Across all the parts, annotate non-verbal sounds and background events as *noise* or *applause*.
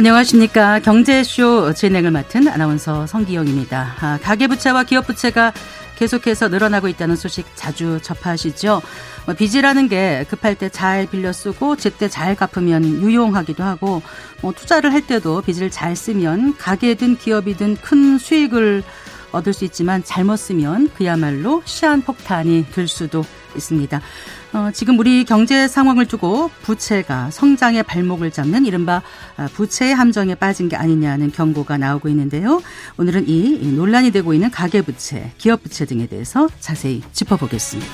안녕하십니까. 경제쇼 진행을 맡은 아나운서 성기영입니다. 아, 가계부채와 기업부채가 계속해서 늘어나고 있다는 소식 자주 접하시죠. 뭐 빚이라는 게 급할 때 잘 빌려 쓰고 제때 잘 갚으면 유용하기도 하고 뭐 투자를 할 때도 빚을 잘 쓰면 가게든 기업이든 큰 수익을 얻을 수 있지만 잘못 쓰면 그야말로 시한폭탄이 될 수도 있습니다. 어, 지금 우리 경제 상황을 두고 부채가 성장의 발목을 잡는 이른바 아, 부채의 함정에 빠진 게 아니냐는 경고가 나오고 있는데요. 오늘은 이 논란이 되고 있는 가계부채, 기업부채 등에 대해서 자세히 짚어보겠습니다.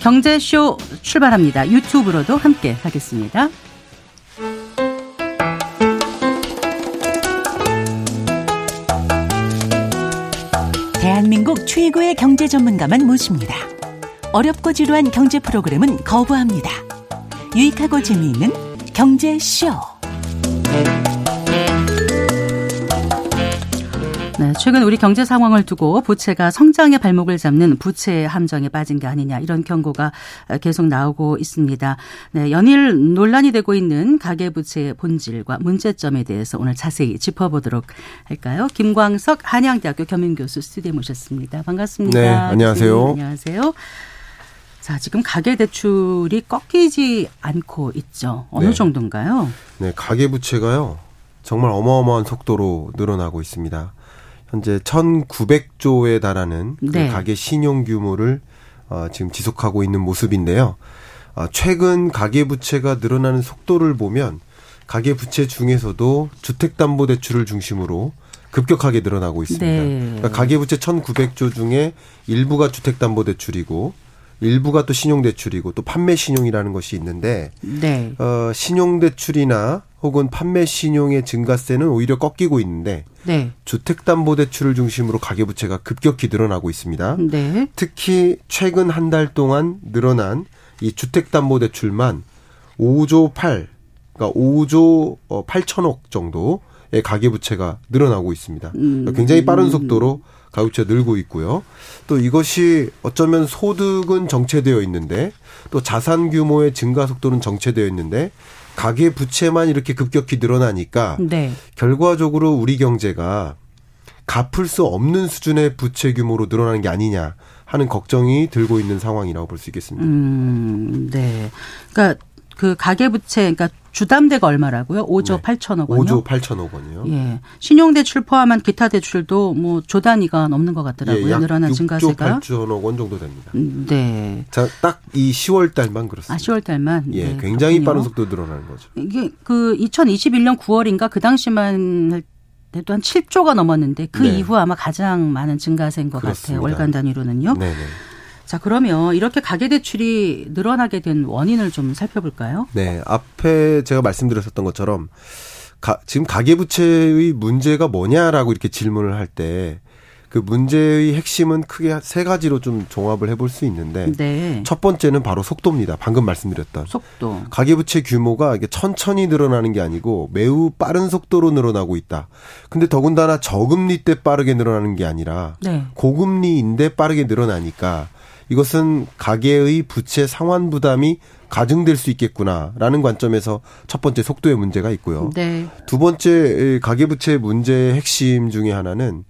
경제쇼 출발합니다. 유튜브로도 함께 하겠습니다. 대한민국 최고의 경제 전문가만 모십니다. 어렵고 지루한 경제 프로그램은 거부합니다. 유익하고 재미있는 경제쇼. 네, 최근 우리 경제 상황을 두고 부채가 성장의 발목을 잡는 부채 함정에 빠진 게 아니냐 이런 경고가 계속 나오고 있습니다. 네, 연일 논란이 되고 있는 가계 부채의 본질과 문제점에 대해서 오늘 자세히 짚어보도록 할까요? 김광석 한양대학교 겸임교수 스튜디오에 모셨습니다. 반갑습니다. 네, 안녕하세요. 네, 안녕하세요. 자, 지금 가계 대출이 꺾이지 않고 있죠. 어느 네. 정도인가요? 네, 가계 부채가요. 정말 어마어마한 속도로 늘어나고 있습니다. 현재 1,900조에 달하는 그 네. 가계 신용 규모를 어, 지금 지속하고 있는 모습인데요. 어, 최근 가계 부채가 늘어나는 속도를 보면 가계 부채 중에서도 주택담보대출을 중심으로 급격하게 늘어나고 있습니다. 네. 그러니까 가계부채 1,900조 중에 일부가 주택담보대출이고 일부가 또 신용대출이고 또 판매 신용이라는 것이 있는데 네. 어, 신용대출이나 혹은 판매 신용의 증가세는 오히려 꺾이고 있는데 네. 주택담보대출을 중심으로 가계부채가 급격히 늘어나고 있습니다. 네. 특히 최근 한 달 동안 늘어난 이 주택담보대출만 5조 8, 그러니까 5조 8천억 어, 정도의 가계부채가 늘어나고 있습니다. 그러니까 음. 굉장히 빠른 속도로 가구채 늘고 있고요. 또 이것이 어쩌면 소득은 정체되어 있는데 또 자산 규모의 증가 속도는 정체되어 있는데 가계 부채만 이렇게 급격히 늘어나니까 네. 결과적으로 우리 경제가 갚을 수 없는 수준의 부채 규모로 늘어나는 게 아니냐 하는 걱정이 들고 있는 상황이라고 볼 수 있겠습니다. 음, 네. 그러니까 그 가계부채, 그러니까 주담대가 얼마라고요? 5조 네. 8천억 원요? 5조 8천억 원이요. 예. 신용대출 포함한 기타 대출도 뭐 조 단위가 넘는 것 같더라고요. 예, 늘어난 증가세가. 6조 8천억 원 정도 됩니다. 음, 네. 자, 딱 이 10월 달만 그렇습니다. 아, 10월 달만. 예, 네, 굉장히 그렇군요. 빠른 속도로 늘어나는 거죠. 이게 그 2021년 9월인가 그 당시만 할 때도 한 7조가 넘었는데 그 네. 이후 아마 가장 많은 증가세인 것 그렇습니다. 같아요. 월간 단위로는요. 네, 네. 자, 그러면 이렇게 가계대출이 늘어나게 된 원인을 좀 살펴볼까요? 네. 앞에 제가 말씀드렸었던 것처럼 가, 지금 가계부채의 문제가 뭐냐라고 이렇게 질문을 할 때 그 문제의 핵심은 크게 세 가지로 좀 종합을 해볼 수 있는데 네. 첫 번째는 바로 속도입니다. 방금 말씀드렸던 속도. 가계부채 규모가 이게 천천히 늘어나는 게 아니고 매우 빠른 속도로 늘어나고 있다. 근데 더군다나 저금리 때 빠르게 늘어나는 게 아니라 네. 고금리인데 빠르게 늘어나니까 이것은 가계의 부채 상환 부담이 가중될 수 있겠구나라는 관점에서 첫 번째 속도의 문제가 있고요. 네. 두 번째 가계 부채 문제의 핵심 중에 하나는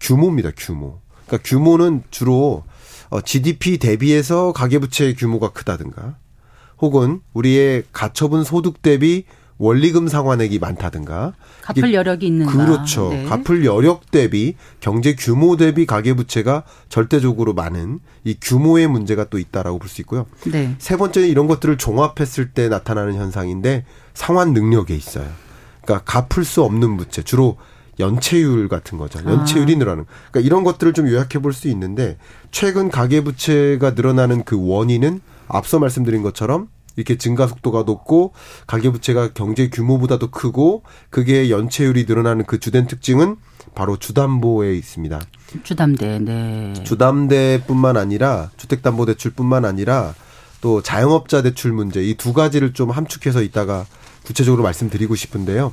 규모입니다. 규모. 그러니까 규모는 주로 GDP 어, 대비해서 가계 부채의 규모가 크다든가 혹은 우리의 가처분 소득 대비 원리금 상환액이 많다든가 갚을 여력이 있는가 그렇죠. 네. 갚을 여력 대비 경제 규모 대비 가계 부채가 절대적으로 많은 이 규모의 문제가 또 있다라고 볼 수 있고요. 네. 세 번째는 이런 것들을 종합했을 때 나타나는 현상인데 상환 능력에 있어요. 그러니까 갚을 수 없는 부채 주로 연체율 같은 거죠. 연체율이 아. 늘어나는. 그러니까 이런 것들을 좀 요약해 볼 수 있는데 최근 가계 부채가 늘어나는 그 원인은 앞서 말씀드린 것처럼 이렇게 증가 속도가 높고 가계부채가 경제 규모보다도 크고 그게 연체율이 늘어나는 그 주된 특징은 바로 주담보에 있습니다. 주담대, 네. 주담대뿐만 아니라 주택담보대출뿐만 아니라 또 자영업자 대출 문제 이 두 가지를 좀 함축해서 이따가 구체적으로 말씀드리고 싶은데요.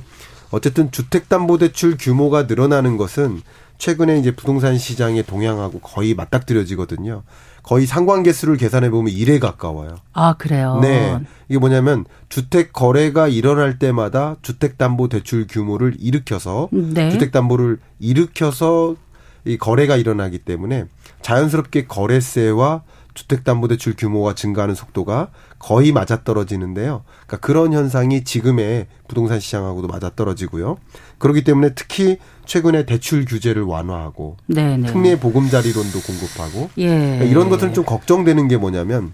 어쨌든 주택담보대출 규모가 늘어나는 것은 최근에 이제 부동산 시장의 동향하고 거의 맞닥뜨려지거든요. 거의 상관계 수를 계산해 보면 1에 가까워요. 아, 그래요? 네. 이게 뭐냐면 주택 거래가 일어날 때마다 주택 담보 대출 규모를 일으켜서 네. 주택 담보를 일으켜서 이 거래가 일어나기 때문에 자연스럽게 거래세와 주택담보대출 규모가 증가하는 속도가 거의 맞아떨어지는데요. 그러니까 그런 현상이 지금의 부동산 시장하고도 맞아떨어지고요. 그렇기 때문에 특히 최근에 대출 규제를 완화하고 네네. 특례 보금자리론도 공급하고 예. 그러니까 이런 것들은 좀 걱정되는 게 뭐냐면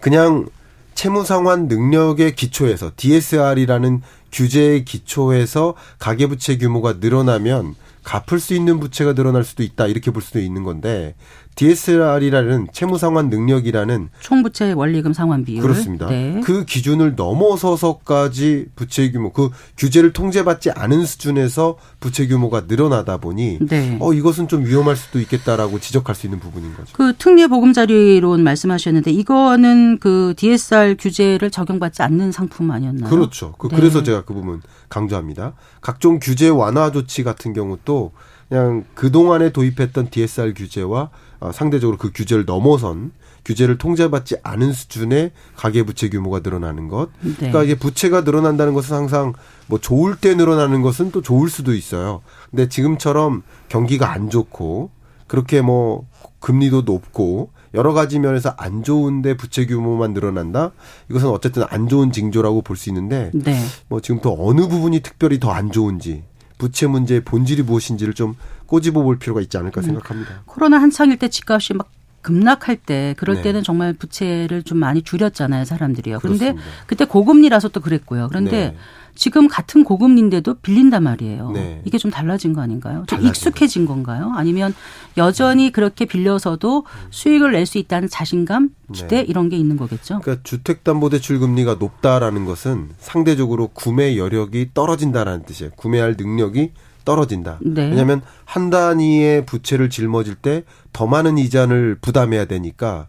그냥 채무 상환 능력의 기초에서 DSR이라는 규제의 기초에서 가계 부채 규모가 늘어나면 갚을 수 있는 부채가 늘어날 수도 있다 이렇게 볼 수도 있는 건데 DSR이라는 채무 상환 능력이라는 총부채 원리금 상환 비율 그렇습니다. 네. 그 기준을 넘어서서까지 부채 규모 그 규제를 통제받지 않은 수준에서 부채 규모가 늘어나다 보니 네. 어 이것은 좀 위험할 수도 있겠다라고 지적할 수 있는 부분인 거죠. 그 특례 보금자리론 말씀하셨는데 이거는 그 DSR 규제를 적용받지 않는 상품 아니었나요? 그렇죠. 그, 네. 그래서 제가 그 부분 강조합니다. 각종 규제 완화 조치 같은 경우도 그냥 그동안에 도입했던 DSR 규제와 어, 상대적으로 그 규제를 넘어선 규제를 통제받지 않은 수준의 가계 부채 규모가 늘어나는 것. 네. 그러니까 이게 부채가 늘어난다는 것은 항상 뭐 좋을 때 늘어나는 것은 또 좋을 수도 있어요. 근데 지금처럼 경기가 안 좋고 그렇게 뭐 금리도 높고 여러 가지 면에서 안 좋은데 부채 규모만 늘어난다? 이것은 어쨌든 안 좋은 징조라고 볼 수 있는데 네. 뭐 지금 또 어느 부분이 특별히 더 안 좋은지 부채 문제의 본질이 무엇인지를 좀 꼬집어 볼 필요가 있지 않을까 음. 생각합니다. 코로나 한창일 때 집값이 막 급락할 때 그럴 네. 때는 정말 부채를 좀 많이 줄였잖아요 사람들이요. 그런데 그렇습니다. 그때 고금리라서 또 그랬고요. 그런데 네. 지금 같은 고금리인데도 빌린단 말이에요. 네. 이게 좀 달라진 거 아닌가요? 좀 익숙해진 건가요? 아니면 여전히 그렇게 빌려서도 수익을 낼 수 있다는 자신감, 기대 네. 이런 게 있는 거겠죠? 그러니까 주택담보대출 금리가 높다라는 것은 상대적으로 구매 여력이 떨어진다라는 뜻이에요. 구매할 능력이 떨어진다. 네. 왜냐하면 한 단위의 부채를 짊어질 때 더 많은 이자를 부담해야 되니까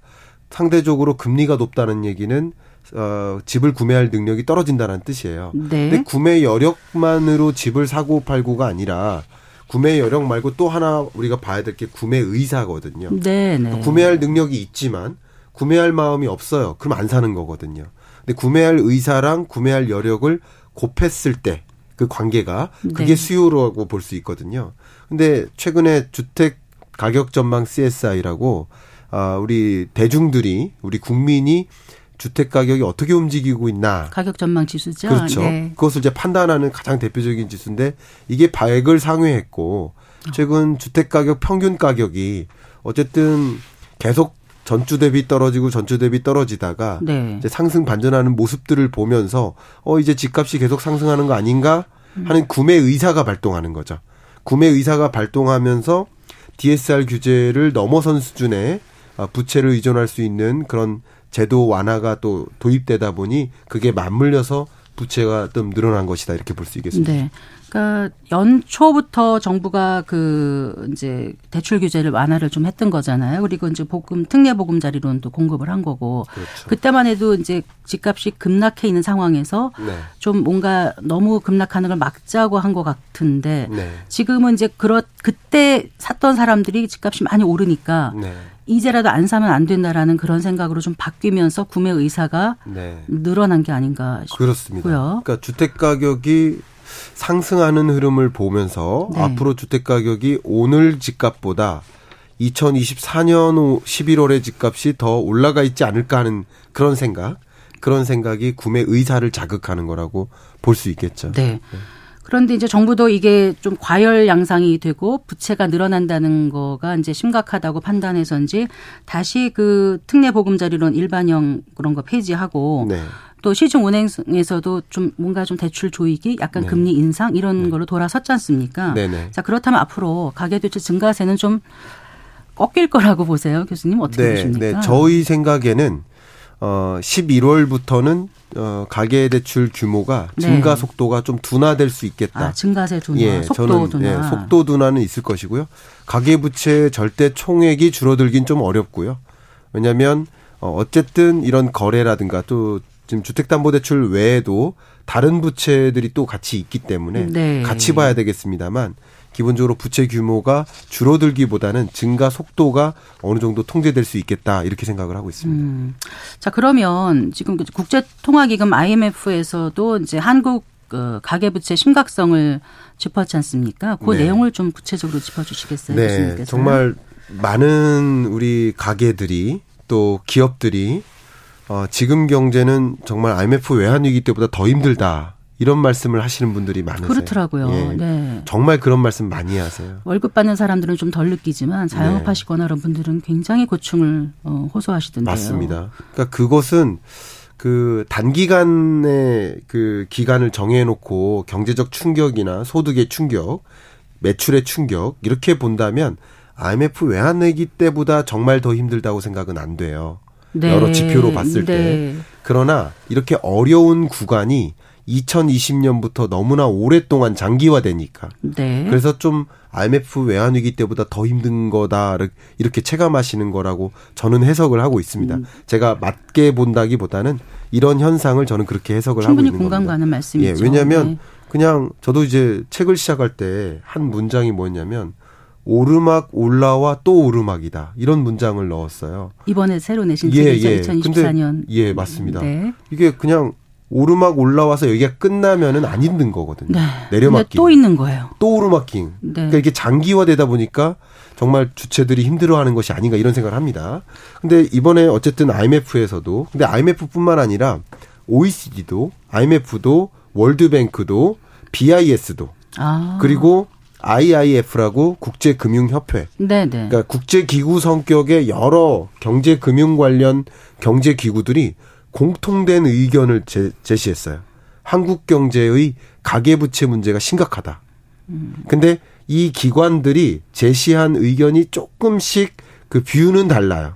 상대적으로 금리가 높다는 얘기는 어, 집을 구매할 능력이 떨어진다는 뜻이에요. 네. 근데 구매 여력만으로 집을 사고 팔고가 아니라 구매 여력 말고 또 하나 우리가 봐야 될 게 구매 의사거든요. 네, 네. 그러니까 구매할 능력이 있지만 구매할 마음이 없어요. 그럼 안 사는 거거든요. 근데 구매할 의사랑 구매할 여력을 곱했을 때 그 관계가 그게 네. 수요라고 볼 수 있거든요. 근데 최근에 주택 가격 전망 CSI라고 아 우리 대중들이 우리 국민이 주택 가격이 어떻게 움직이고 있나. 가격 전망 지수죠. 그렇죠. 네. 그것을 이제 판단하는 가장 대표적인 지수인데 이게 바액을 상회했고 최근 주택 가격 평균 가격이 어쨌든 계속 전주 대비 떨어지고 전주 대비 떨어지다가 네. 이제 상승 반전하는 모습들을 보면서 어 이제 집값이 계속 상승하는 거 아닌가 하는 구매 의사가 발동하는 거죠. 구매 의사가 발동하면서 DSR 규제를 넘어선 수준의 아, 부채를 의존할 수 있는 그런 제도 완화가 또 도입되다 보니 그게 맞물려서 부채가 좀 늘어난 것이다 이렇게 볼 수 있겠습니다. 네. 그러니까 연초부터 정부가 그 이제 대출 규제를 완화를 좀 했던 거잖아요. 그리고 이제 보금 특례 보금자리론도 공급을 한 거고 그렇죠. 그때만 해도 이제 집값이 급락해 있는 상황에서 네. 좀 뭔가 너무 급락하는 걸 막자고 한 것 같은데 네. 지금은 이제 그렇 그때 샀던 사람들이 집값이 많이 오르니까 네. 이제라도 안 사면 안 된다라는 그런 생각으로 좀 바뀌면서 구매 의사가 네. 늘어난 게 아닌가 싶고요. 그렇습니다. 그러니까 주택 가격이 상승하는 흐름을 보면서 네. 앞으로 주택 가격이 오늘 집값보다 2024년 11월의 집값이 더 올라가 있지 않을까 하는 그런 생각, 그런 생각이 구매 의사를 자극하는 거라고 볼 수 있겠죠. 네. 네. 그런데 이제 정부도 이게 좀 과열 양상이 되고 부채가 늘어난다는 거가 이제 심각하다고 판단해서인지 다시 그 특례 보금자리론 일반형 그런 거 폐지하고 네. 또 시중은행에서도 좀 뭔가 좀 대출 조이기, 약간 네. 금리 인상 이런 네. 걸로 돌아섰지 않습니까? 네네. 자 그렇다면 앞으로 가계대출 증가세는 좀 꺾일 거라고 보세요, 교수님 어떻게 네, 보십니까? 네, 저희 생각에는 어 11월부터는 어 가계 대출 규모가 네. 증가 속도가 좀 둔화될 수 있겠다. 아, 증가세 둔화, 예, 속도 저는, 둔화. 예, 속도 둔화는 있을 것이고요. 가계 부채 절대 총액이 줄어들긴 좀 어렵고요. 왜냐하면 어 어쨌든 이런 거래라든가 또 지금 주택담보대출 외에도 다른 부채들이 또 같이 있기 때문에 네. 같이 봐야 되겠습니다만 기본적으로 부채 규모가 줄어들기보다는 증가 속도가 어느 정도 통제될 수 있겠다 이렇게 생각을 하고 있습니다. 음. 자 그러면 지금 그 국제통화기금 IMF에서도 이제 한국 그 가계부채 심각성을 짚었지 않습니까? 그 네. 내용을 좀 구체적으로 짚어주시겠어요? 네, 교수님께서? 정말 많은 우리 가게들이 또 기업들이 어, 지금 경제는 정말 IMF 외환위기 때보다 더 힘들다. 이런 말씀을 하시는 분들이 많으세요. 그렇더라고요. 예. 네. 정말 그런 말씀 많이 하세요. 월급 받는 사람들은 좀 덜 느끼지만 자영업 네. 하시거나 그런 분들은 굉장히 고충을 어, 호소하시던데요. 맞습니다. 그러니까 그것은 그 단기간의 그 기간을 정해놓고 경제적 충격이나 소득의 충격, 매출의 충격 이렇게 본다면 IMF 외환위기 때보다 정말 더 힘들다고 생각은 안 돼요. 네. 여러 지표로 봤을 네. 때. 그러나 이렇게 어려운 구간이 2020년부터 너무나 오랫동안 장기화되니까. 네. 그래서 좀 IMF 외환 위기 때보다 더 힘든 거다 이렇게 체감하시는 거라고 저는 해석을 하고 있습니다. 음. 제가 맞게 본다기보다는 이런 현상을 저는 그렇게 해석을 하고 있는 겁니다. 충분히 공감 가는 말씀이죠. 예, 왜냐하면 네. 그냥 저도 이제 책을 시작할 때 한 문장이 뭐였냐면 오르막 올라와 또 오르막이다 이런 문장을 넣었어요. 이번에 새로 내신 예, 책이죠. 예. 2024년. 근데, 예, 맞습니다. 네. 이게 그냥 오르막 올라와서 여기가 끝나면은 안 힘든 거거든요. 네. 내려막기. 또 있는 거예요. 또 오르막킹. 네. 그러니까 이게 장기화되다 보니까 정말 주체들이 힘들어하는 것이 아닌가 이런 생각을 합니다. 근데 이번에 어쨌든 IMF에서도 근데 IMF뿐만 아니라 OECD도 IMF도 월드뱅크도 BIS도 아. 그리고 IIF라고 국제금융협회. 네네. 그러니까 국제기구 성격의 여러 경제금융 관련 경제기구들이 공통된 의견을 제, 제시했어요. 한국 경제의 가계부채 문제가 심각하다. 근데 이 기관들이 제시한 의견이 조금씩 그 뷰는 달라요.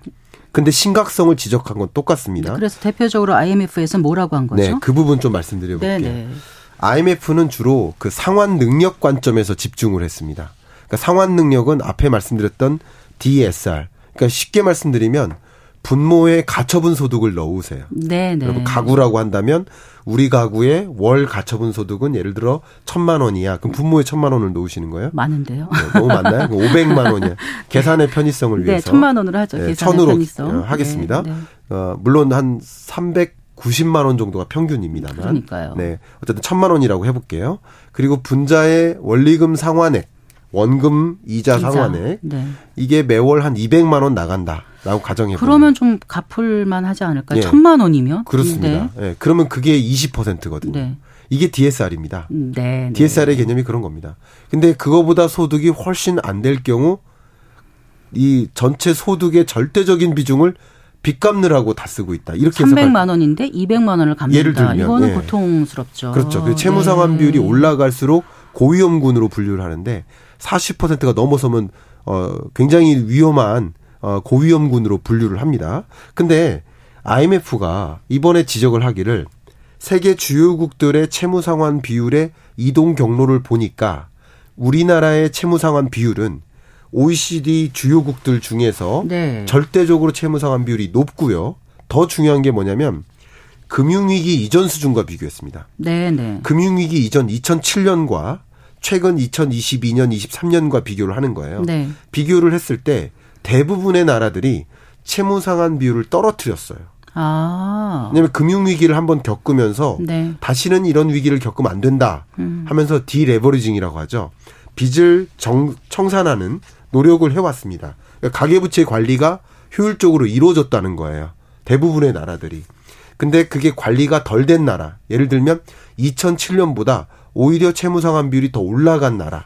근데 심각성을 지적한 건 똑같습니다. 네, 그래서 대표적으로 IMF에서 뭐라고 한 거죠? 네, 그 부분 좀 말씀드려 볼게요. 네네. IMF는 주로 그 상환 능력 관점에서 집중을 했습니다. 그러니까 상환 능력은 앞에 말씀드렸던 DSR. 그러니까 쉽게 말씀드리면 분모에 가처분 소득을 넣으세요. 네, 네. 가구라고 한다면 우리 가구의 월 가처분 소득은 예를 들어 천만 원이야. 그럼 분모에 천만 원을 넣으시는 거예요? 많은데요. 네, 너무 많나요? 500만 원이야. *laughs* 계산의 편의성을 네, 위해서. 네, 천만 원으로 하죠. 네, 천으로 편의성. 어, 하겠습니다. 네, 네. 어, 물론 한 390만 원 정도가 평균입니다만. 그러니까요. 네. 어쨌든 천만 원이라고 해볼게요. 그리고 분자의 원리금 상환액, 원금 이자, 이자. 상환액. 네. 이게 매월 한 200만 원 나간다. 라고 가정해 그러면 좀 갚을만 하지 않을까요? 예. 천만 원이면? 그렇습니다. 네. 예. 그러면 그게 20%거든요. 네. 이게 DSR입니다. 네, 네. DSR의 개념이 그런 겁니다. 근데 그거보다 소득이 훨씬 안 될 경우 이 전체 소득의 절대적인 비중을 빚 갚느라고 다 쓰고 있다. 이렇게 300만 원인데 200만 원을 갚는다. 예를 들면 이거는 예. 고통스럽죠. 그렇죠. 그 채무 상환 네. 비율이 올라갈수록 고위험군으로 분류를 하는데 40%가 넘어서면 어 굉장히 위험한 어, 고위험군으로 분류를 합니다. 근데 IMF가 이번에 지적을 하기를 세계 주요국들의 채무 상환 비율의 이동 경로를 보니까 우리나라의 채무 상환 비율은 OECD 주요국들 중에서 네. 절대적으로 채무 상환 비율이 높고요. 더 중요한 게 뭐냐면 금융위기 이전 수준과 비교했습니다. 네, 네. 금융위기 이전 2007년과 최근 2022년, 23년과 비교를 하는 거예요. 네. 비교를 했을 때 대부분의 나라들이 채무 상환 비율을 떨어뜨렸어요. 아. 왜냐하면 금융 위기를 한번 겪으면서 네. 다시는 이런 위기를 겪으면 안 된다 음. 하면서 디레버리징이라고 하죠. 빚을 정, 청산하는 노력을 해왔습니다. 그러니까 가계부채 관리가 효율적으로 이루어졌다는 거예요. 대부분의 나라들이. 근데 그게 관리가 덜 된 나라, 예를 들면 2007년보다 오히려 채무 상환 비율이 더 올라간 나라,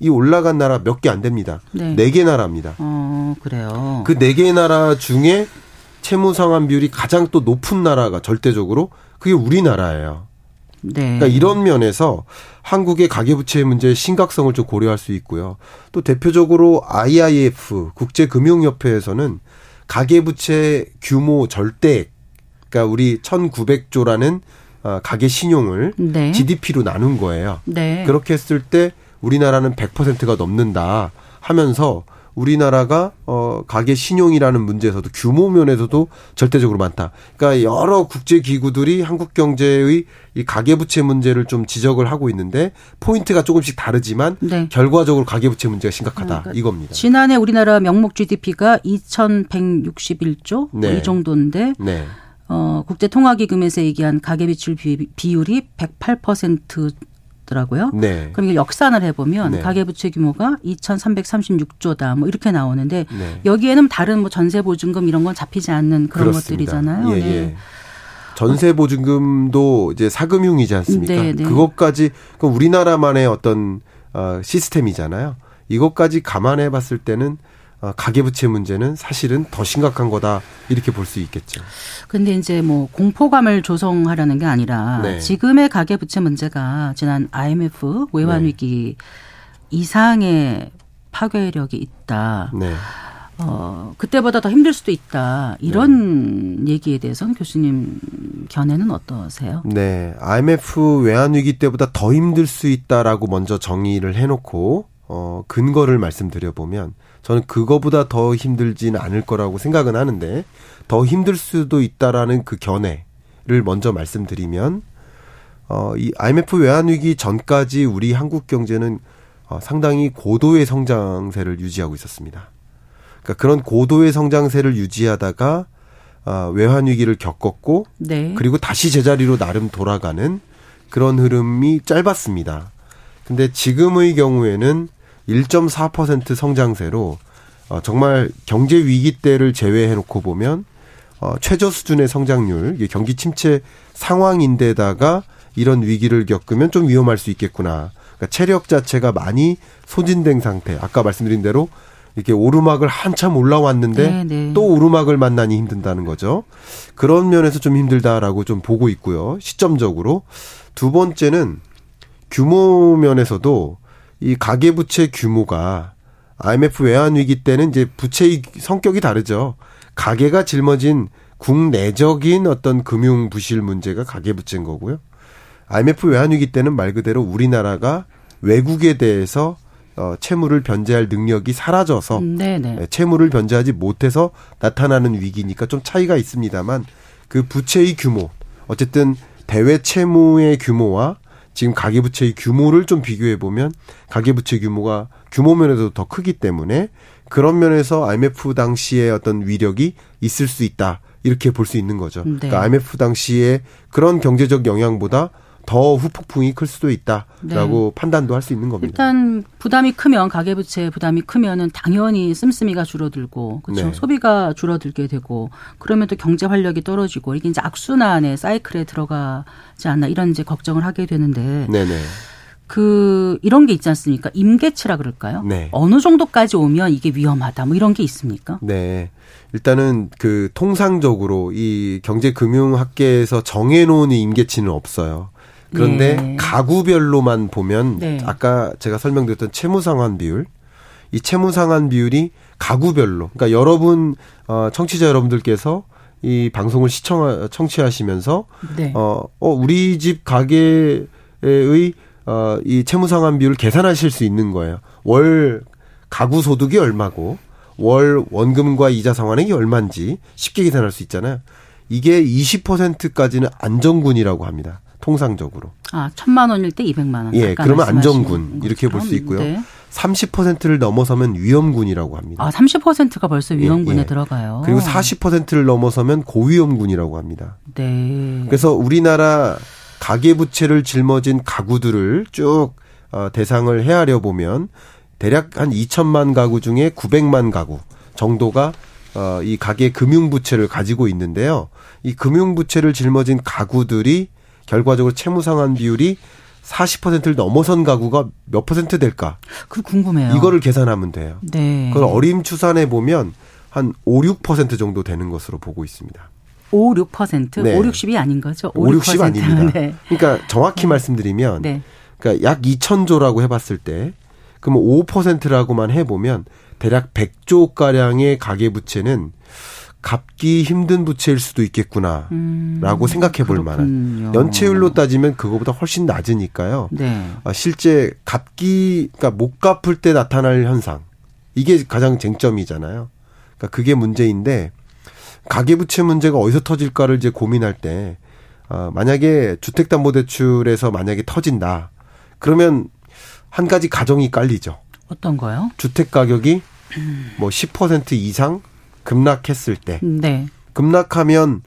이 올라간 나라 몇 개 안 됩니다. 네. 네개 나라입니다. 어, 그래요. 그 네 개 나라 중에 채무 상환 비율이 가장 또 높은 나라가 절대적으로 그게 우리나라예요. 네. 그러니까 이런 면에서 한국의 가계부채 문제의 심각성을 좀 고려할 수 있고요. 또 대표적으로 IIF 국제금융협회에서는 가계부채 규모 절대 그러니까 우리 1,900조라는 어, 가계 신용을 네. GDP로 나눈 거예요. 네. 그렇게 했을 때 우리나라는 100%가 넘는다 하면서 우리나라가 어 가계 신용이라는 문제에서도 규모 면에서도 절대적으로 많다. 그러니까 여러 국제 기구들이 한국 경제의 이 가계 부채 문제를 좀 지적을 하고 있는데 포인트가 조금씩 다르지만 네. 결과적으로 가계 부채 문제가 심각하다 그러니까 이겁니다. 지난해 우리나라 명목 GDP가 2,161조 뭐 네. 이 정도인데 네. 어, 국제통화기금에서 얘기한 가계비출 비율이 108% 더라고요. 네. 그럼 이걸 역산을 해보면 네. 가계부채 규모가 2,336조다. 뭐 이렇게 나오는데 네. 여기에는 다른 뭐 전세 보증금 이런 건 잡히지 않는 그런 그렇습니다. 것들이잖아요. 예, 네. 예. 전세 보증금도 이제 사금융이지 않습니까? 네, 네. 그것까지 그 우리나라만의 어떤 어, 시스템이잖아요. 이것까지 감안해 봤을 때는 어, 가계부채 문제는 사실은 더 심각한 거다 이렇게 볼 수 있겠죠. 근데 이제 뭐 공포감을 조성하려는 게 아니라 네. 지금의 가계부채 문제가 지난 IMF 외환 위기 네. 이상의 파괴력이 있다. 네. 어, 그때보다 더 힘들 수도 있다. 이런 네. 얘기에 대해서는 교수님 견해는 어떠세요? 네. IMF 외환위기 때보다 더 힘들 수 있다라고 먼저 정의를 해놓고, 어, 근거를 말씀드려 보면, 저는 그거보다 더 힘들지는 않을 거라고 생각은 하는데 더 힘들 수도 있다라는 그 견해를 먼저 말씀드리면 어, 이 IMF 외환 위기 전까지 우리 한국 경제는 어, 상당히 고도의 성장세를 유지하고 있었습니다. 그러니까 그런 고도의 성장세를 유지하다가 어, 외환 위기를 겪었고 네. 그리고 다시 제자리로 나름 돌아가는 그런 흐름이 짧았습니다. 근데 지금의 경우에는 1.4% 성장세로 어, 정말 경제 위기 때를 제외해 놓고 보면 어, 최저 수준의 성장률, 경기 침체 상황인데다가 이런 위기를 겪으면 좀 위험할 수 있겠구나. 그러니까 체력 자체가 많이 소진된 상태. 아까 말씀드린 대로 이렇게 오르막을 한참 올라왔는데 네네. 네. 또 오르막을 만나니 힘든다는 거죠. 그런 면에서 좀 힘들다라고 좀 보고 있고요. 시점적으로. 두 번째는 규모 면에서도 이 가계부채 규모가 IMF 외환 위기 때는 이제 부채의 성격이 다르죠. 가계가 짊어진 국내적인 어떤 금융 부실 문제가 가계 부채인 거고요. IMF 외환 위기 때는 말 그대로 우리나라가 외국에 대해서 어 채무를 변제할 능력이 사라져서 네네. 네. 예, 채무를 변제하지 못해서 나타나는 위기니까 좀 차이가 있습니다만 그 부채의 규모 어쨌든 대외 채무의 규모와 지금 가계부채의 규모를 좀 비교해 보면 가계부채 규모가 규모 면에서 더 크기 때문에 그런 면에서 IMF 당시의 어떤 위력이 있을 수 있다 이렇게 볼 수 있는 거죠. 네. 그러니까 IMF 당시에 그런 경제적 영향보다 더 후폭풍이 클 수도 있다라고 네. 판단도 할 수 있는 겁니다. 일단 부담이 크면 가계부채 부담이 크면은 당연히 씀씀이가 줄어들고 그렇죠. 네. 소비가 줄어들게 되고 그러면 또 경제 활력이 떨어지고 이게 이제 악순환의 사이클에 들어가지 않나 이런 이제 걱정을 하게 되는데 네네. 그 이런 게 있지 않습니까? 임계치라 그럴까요? 네. 어느 정도까지 오면 이게 위험하다 뭐 이런 게 있습니까? 네. 일단은 그 통상적으로 이 경제 금융 학계에서 정해 놓은 임계치는 없어요. 그런데 네. 가구별로만 보면 네. 아까 제가 설명드렸던 채무 상환 비율 이 채무 상환 비율이 가구별로 그러니까 여러분 어 청취자 여러분들께서 이 방송을 시청 청취하시면서 네. 어, 어 우리 집 가게의 어 이 채무 상환 비율을 계산하실 수 있는 거예요. 월 가구 소득이 얼마고 월 원금과 이자 상환액이 얼마인지 쉽게 계산할 수 있잖아요. 이게 20%까지는 안정군이라고 합니다. 통상적으로. 아, 천만 원일 때 200만 원. 예, 그러면 안정군 이렇게 볼 수 있고요. 네. 30%를 넘어서면 위험군이라고 합니다. 아, 30%가 벌써 위험군에 예, 예. 들어가요. 그리고 40%를 넘어서면 고위험군이라고 합니다. 네. 그래서 우리나라 가계 부채를 짊어진 가구들을 쭉 어, 대상을 헤아려 보면 대략 한 2천만 가구 중에 900만 가구 정도가 어, 이 가계 금융 부채를 가지고 있는데요. 이 금융 부채를 짊어진 가구들이 결과적으로 채무 상환 비율이 40%를 넘어선 가구가 몇 퍼센트 될까? 그 궁금해요. 이거를 계산하면 돼요. 네. 그걸 어림 추산해 보면 한 5, 6% 정도 되는 것으로 보고 있습니다. 5, 6%? 네. 5, 60이 아닌 거죠? 5, 60 아닙니다. 네. 그러니까 정확히 네. 말씀드리면 네. 그러니까 약 2천조라고 해 봤을 때 그러면 5%라고만 해 보면 대략 100조 가량의 가계 부채는 갚기 힘든 부채일 수도 있겠구나라고 음, 생각해 볼 만한 연체율로 따지면 그거보다 훨씬 낮으니까요. 네. 아, 실제 갚기 그러니까 못 갚을 때 나타날 현상 이게 가장 쟁점이잖아요. 그러니까 그게 문제인데 가계부채 문제가 어디서 터질까를 이제 고민할 때 어, 만약에 주택담보대출에서 만약에 터진다. 그러면 한 가지 가정이 깔리죠. 어떤 거요? 주택 가격이 뭐 10% 이상 급락했을 때. 네. 급락하면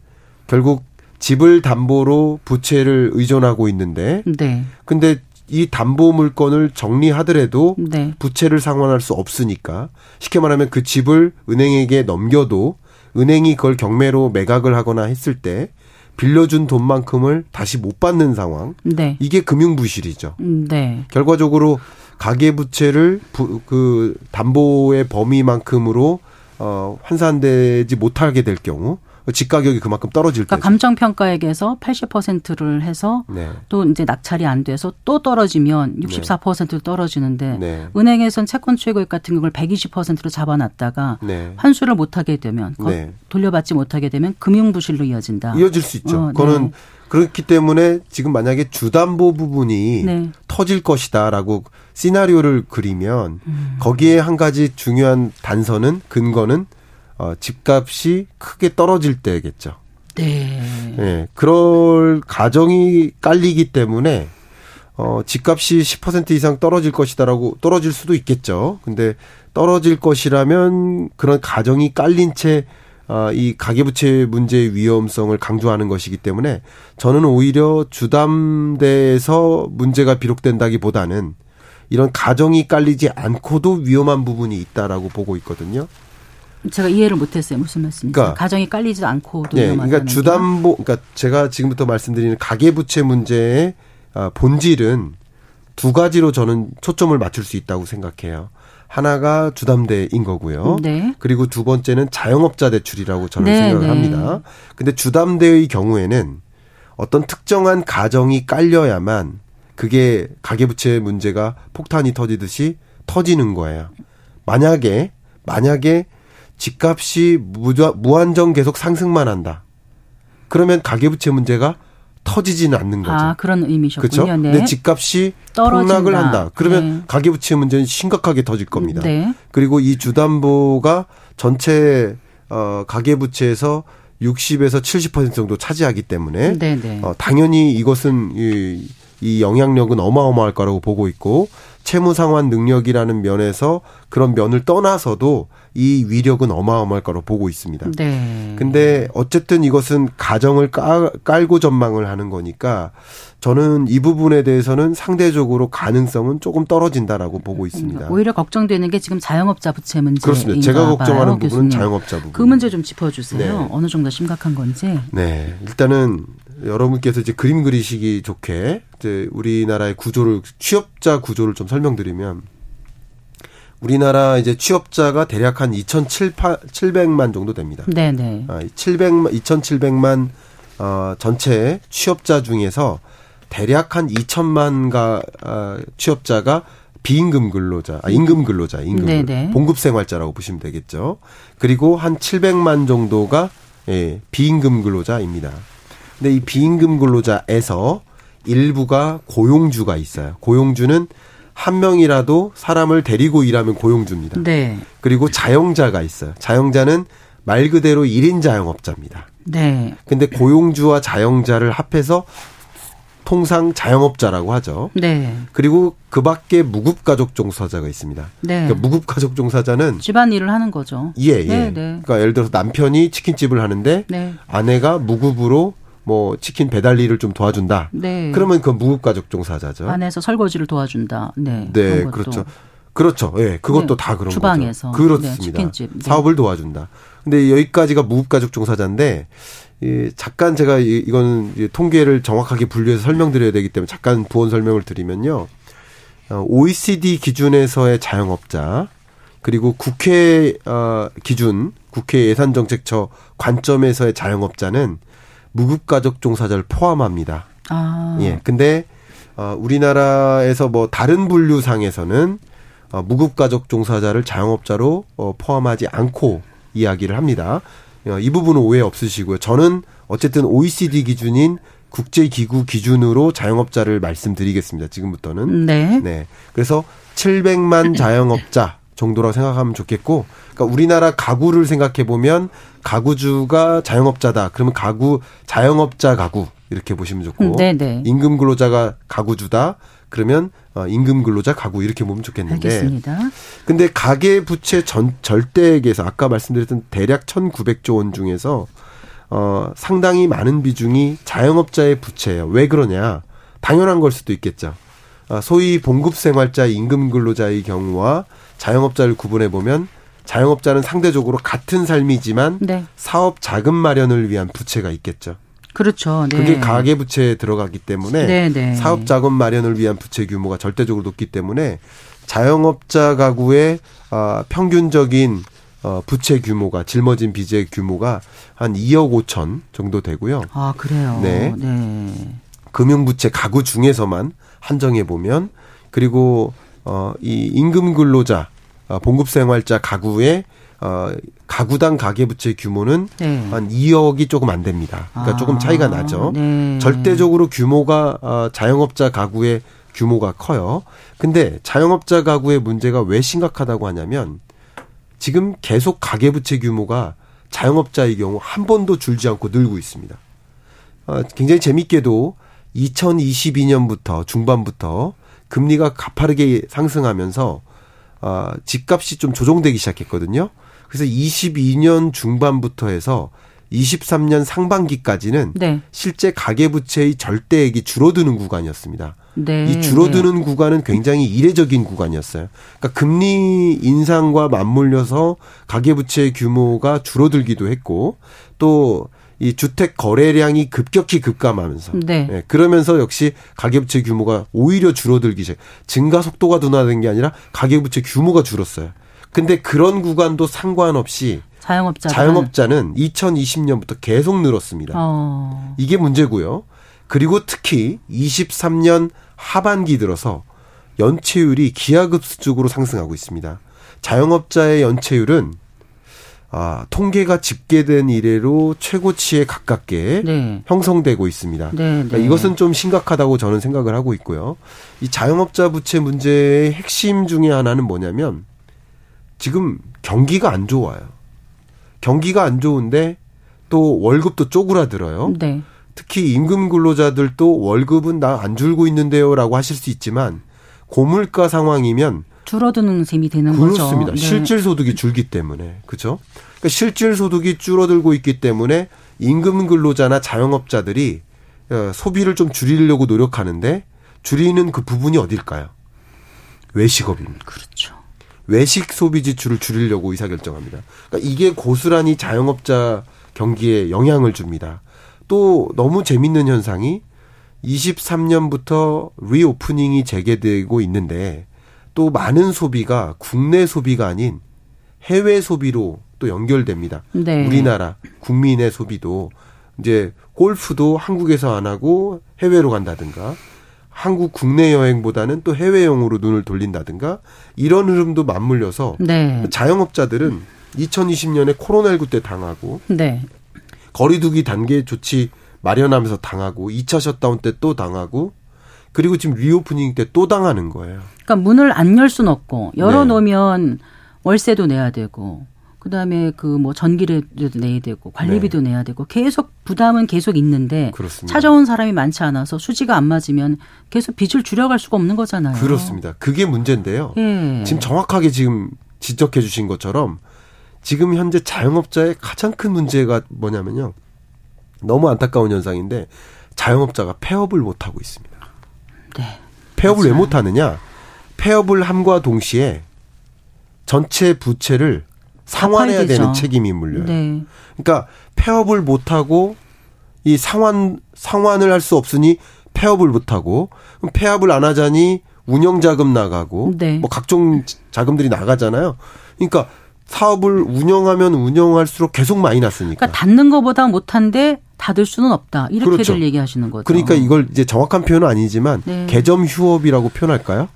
결국 집을 담보로 부채를 의존하고 있는데. 네. 근데 이 담보 물건을 정리하더라도 네. 부채를 상환할 수 없으니까 쉽게 말하면 그 집을 은행에게 넘겨도 은행이 그걸 경매로 매각을 하거나 했을 때 빌려준 돈만큼을 다시 못 받는 상황. 네. 이게 금융 부실이죠. 네. 결과적으로 가계 부채를 그 담보의 범위만큼으로 어 환산되지 못하게 될 경우 집 가격이 그만큼 떨어질 그러니까 감정 평가액에서 80%를 해서 네. 또 이제 낙찰이 안 돼서 또 떨어지면 64% 떨어지는데 네. 은행에선 채권 최고액 같은 경우를 120%로 잡아놨다가 네. 환수를 못 하게 되면 거- 네. 돌려받지 못하게 되면 금융 부실로 이어진다. 이어질 수 있죠. 어, 그거는 네. 그렇기 때문에 지금 만약에 주담보 부분이 네. 터질 것이다라고 시나리오를 그리면 음. 거기에 한 가지 중요한 단서는 근거는 어, 집값이 크게 떨어질 때겠죠. 네. 예, 그럴 가정이 깔리기 때문에 어, 집값이 10% 이상 떨어질 것이다라고 떨어질 수도 있겠죠. 근데 떨어질 것이라면 그런 가정이 깔린 채 아, 이 가계부채 문제의 위험성을 강조하는 것이기 때문에 저는 오히려 주담대에서 문제가 비록된다기보다는 이런 가정이 깔리지 않고도 위험한 부분이 있다라고 보고 있거든요. 제가 이해를 못했어요. 무슨 말씀인지. 그러니까 가정이 깔리지도 않고도 네, 위험하다는 그러니까 주담보, 그러니까 제가 지금부터 말씀드리는 가계부채 문제의 아, 본질은 두 가지로 저는 초점을 맞출 수 있다고 생각해요. 하나가 주담대인 거고요. 네. 그리고 두 번째는 자영업자 대출이라고 저는 네, 생각을 네. 합니다. 근데 주담대의 경우에는 어떤 특정한 가정이 깔려야만 그게 가계부채 문제가 폭탄이 터지듯이 터지는 거예요. 만약에 만약에 집값이 무한정 계속 상승만 한다. 그러면 가계부채 문제가 터지지는 않는 거죠. 아, 그런 의미셨군요. 그렇죠? 네. 근데 집값이 떨어진다. 폭락을 한다. 그러면 네. 가계부채 문제는 심각하게 터질 겁니다. 네. 그리고 이 주담보가 전체 어 가계부채에서 60에서 70% 정도 차지하기 때문에 네, 네. 어 당연히 이것은 이, 이 영향력은 어마어마할 거라고 보고 있고 채무 상환 능력이라는 면에서 그런 면을 떠나서도 이 위력은 어마어마할 거라고 보고 있습니다. 네. 근데 어쨌든 이것은 가정을 깔, 깔고 전망을 하는 거니까 저는 이 부분에 대해서는 상대적으로 가능성은 조금 떨어진다라고 보고 있습니다. 오히려 걱정되는 게 지금 자영업자 부채 문제인가 그렇습니다. 제가 봐요, 걱정하는 부분은 교수님. 자영업자 부분. 그 문제 좀 짚어주세요. 네. 어느 정도 심각한 건지. 네. 일단은 여러분께서 이제 그림 그리시기 좋게 이제 우리나라의 구조를 취업자 구조를 좀 설명드리면 우리나라 이제 취업자가 대략 한 2,700만 정도 됩니다. 네, 네. 아, 700만 2,700만 어 전체 취업자 중에서 대략 한 2천만가 아, 취업자가 비임금 근로자, 아, 임금 근로자, 임금 네네. 네. 봉급 생활자라고 보시면 되겠죠. 그리고 한 700만 정도가 예, 비임금 근로자입니다. 근데 이 비임금 근로자에서 일부가 고용주가 있어요. 고용주는 한 명이라도 사람을 데리고 일하면 고용주입니다. 네. 그리고 자영자가 있어요. 자영자는 말 그대로 1인 자영업자입니다. 네. 근데 고용주와 자영자를 합해서 통상 자영업자라고 하죠. 네. 그리고 그 밖에 무급가족 종사자가 있습니다. 네. 그러니까 무급가족 종사자는 집안 일을 하는 거죠. 예, 예. 네, 네. 그러니까 예를 들어서 남편이 치킨집을 하는데 네. 아내가 무급으로 뭐 치킨 배달 일을 좀 도와준다. 네. 그러면 그건 무급가족 종사자죠. 안에서 설거지를 도와준다. 네. 네. 그렇죠. 그렇죠. 예, 그것도 네, 다 그런 주방에서. 거죠. 그렇습니다. 네, 치킨집. 네. 사업을 도와준다. 근데 여기까지가 무급가족 종사자인데 이 잠깐 제가 이- 이거는 이제 통계를 정확하게 분류해서 설명드려야 되기 때문에 잠깐 부원 설명을 드리면요. 어, OECD 기준에서의 자영업자 그리고 국회 어, 기준 국회 예산정책처 관점에서의 자영업자는 무급가족 종사자를 포함합니다. 아. 예. 근데 어 우리나라에서 뭐 다른 분류상에서는 어 무급가족 종사자를 자영업자로 어 포함하지 않고 이야기를 합니다. 어, 이 부분은 오해 없으시고요. 저는 어쨌든 OECD 기준인 국제기구 기준으로 자영업자를 말씀드리겠습니다. 지금부터는. 네. 네. 그래서 700만 자영업자 정도라고 생각하면 좋겠고, 그러니까 우리나라 가구를 생각해 보면 가구주가 자영업자다. 그러면 가구 자영업자 가구 이렇게 보시면 좋고, 네네. 네. 임금 근로자가 가구주다. 그러면 어, 임금 근로자 가구 이렇게 보면 좋겠는데. 알겠습니다. 근데 가계 부채 전 절대액에서 아까 말씀드렸던 대략 1,900조 원 중에서 어 상당히 많은 비중이 자영업자의 부채예요. 왜 그러냐? 당연한 걸 수도 있겠죠. 어, 소위 봉급 생활자 임금 근로자의 경우와 자영업자를 구분해 보면 자영업자는 상대적으로 같은 삶이지만 네. 사업 자금 마련을 위한 부채가 있겠죠. 그렇죠. 네. 그게 가계 부채에 들어가기 때문에 네, 네. 사업 자금 마련을 위한 부채 규모가 절대적으로 높기 때문에 자영업자 가구의 어, 평균적인 어, 부채 규모가 짊어진 빚의 규모가 한 2억 5천 정도 되고요. 아 그래요. 네. 네. 금융 부채 가구 중에서만 한정해 보면 그리고 어, 이 임금 근로자 어, 봉급 생활자 가구의 어, 가구당 가계부채 규모는 네. 한 2억이 조금 안 됩니다. 그러니까 아, 조금 차이가 나죠. 네. 절대적으로 규모가 어, 자영업자 가구의 규모가 커요. 근데 자영업자 가구의 문제가 왜 심각하다고 하냐면 지금 계속 가계부채 규모가 자영업자의 경우 한 번도 줄지 않고 늘고 있습니다. 어, 굉장히 재밌게도 2022년부터 중반부터 금리가 가파르게 상승하면서 어, 집값이 좀 조정되기 시작했거든요. 그래서 22년 중반부터 해서 23년 상반기까지는 네. 실제 가계부채의 절대액이 줄어드는 구간이었습니다. 네. 이 줄어드는 네. 구간은 굉장히 이례적인 구간이었어요. 그러니까 금리 인상과 맞물려서 가계부채 규모가 줄어들기도 했고 또 이 주택 거래량이 급격히 급감하면서 네. 네. 그러면서 역시 가계부채 규모가 오히려 줄어들기 시작. 증가 속도가 둔화된 게 아니라 가계부채 규모가 줄었어요. 근데 그런 구간도 상관없이 자영업자 자영업자는 2020년부터 계속 늘었습니다. 어. 이게 문제고요. 그리고 특히 23년 하반기 들어서 연체율이 기하급수적으로 상승하고 있습니다. 자영업자의 연체율은 아, 통계가 집계된 이래로 최고치에 가깝게 네. 형성되고 있습니다. 네, 그러니까 네. 이것은 좀 심각하다고 저는 생각을 하고 있고요. 이 자영업자 부채 문제의 핵심 중의 하나는 뭐냐면 지금 경기가 안 좋아요. 경기가 안 좋은데 또 월급도 쪼그라들어요. 네. 특히 임금 근로자들도 월급은 나 안 줄고 있는데요라고 하실 수 있지만 고물가 상황이면 줄어드는 셈이 되는 그렇습니다. 거죠. 그렇습니다. 네. 실질 소득이 줄기 때문에 그렇죠. 그러니까 실질 소득이 줄어들고 있기 때문에 임금 근로자나 자영업자들이 어, 소비를 좀 줄이려고 노력하는데 줄이는 그 부분이 어딜까요? 외식업입니다. 그렇죠. 외식 소비 지출을 줄이려고 의사결정합니다. 그러니까 이게 고스란히 자영업자 경기에 영향을 줍니다. 또 너무 재밌는 현상이 23년부터 리오프닝이 재개되고 있는데 또 많은 소비가 국내 소비가 아닌 해외 소비로 또 연결됩니다. 네. 우리나라 국민의 소비도 이제 골프도 한국에서 안 하고 해외로 간다든가 한국 국내 여행보다는 또 해외여행으로 눈을 돌린다든가 이런 흐름도 맞물려서 네. 자영업자들은 2020년에 코로나19 때 당하고 네. 거리두기 단계 조치 마련하면서 당하고 2차 셧다운 때 또 당하고 그리고 지금 reopening 때 또 당하는 거예요. 그러니까 문을 안 열 수는 없고 열어 놓으면 네. 월세도 내야 되고 그다음에 그 뭐 전기를 내야 되고 관리비도 네. 내야 되고 계속 부담은 계속 있는데 그렇습니다. 찾아온 사람이 많지 않아서 수지가 안 맞으면 계속 빚을 줄여갈 수가 없는 거잖아요. 그렇습니다. 그게 문제인데요. 예. 지금 정확하게 지금 지적해 주신 것처럼 지금 현재 자영업자의 가장 큰 문제가 뭐냐면요. 너무 안타까운 현상인데 자영업자가 폐업을 못 하고 있습니다. 네. 폐업을 맞아요. 왜 못 하느냐? 폐업을 함과 동시에 전체 부채를 상환해야 되는 책임이 물려요. 네. 그러니까 폐업을 못 하고 이 상환 상환을 할 수 없으니 폐업을 못 하고 그럼 폐업을 안 하자니 운영 자금 나가고 네. 뭐 각종 자금들이 나가잖아요. 그러니까 사업을 운영하면 운영할수록 계속 마이너스니까. 그러니까 닫는 것보다 못한데 닫을 수는 없다. 이렇게들 그렇죠. 얘기하시는 거죠. 그러니까 이걸 이제 정확한 표현은 아니지만 네. 개점 휴업이라고 표현할까요?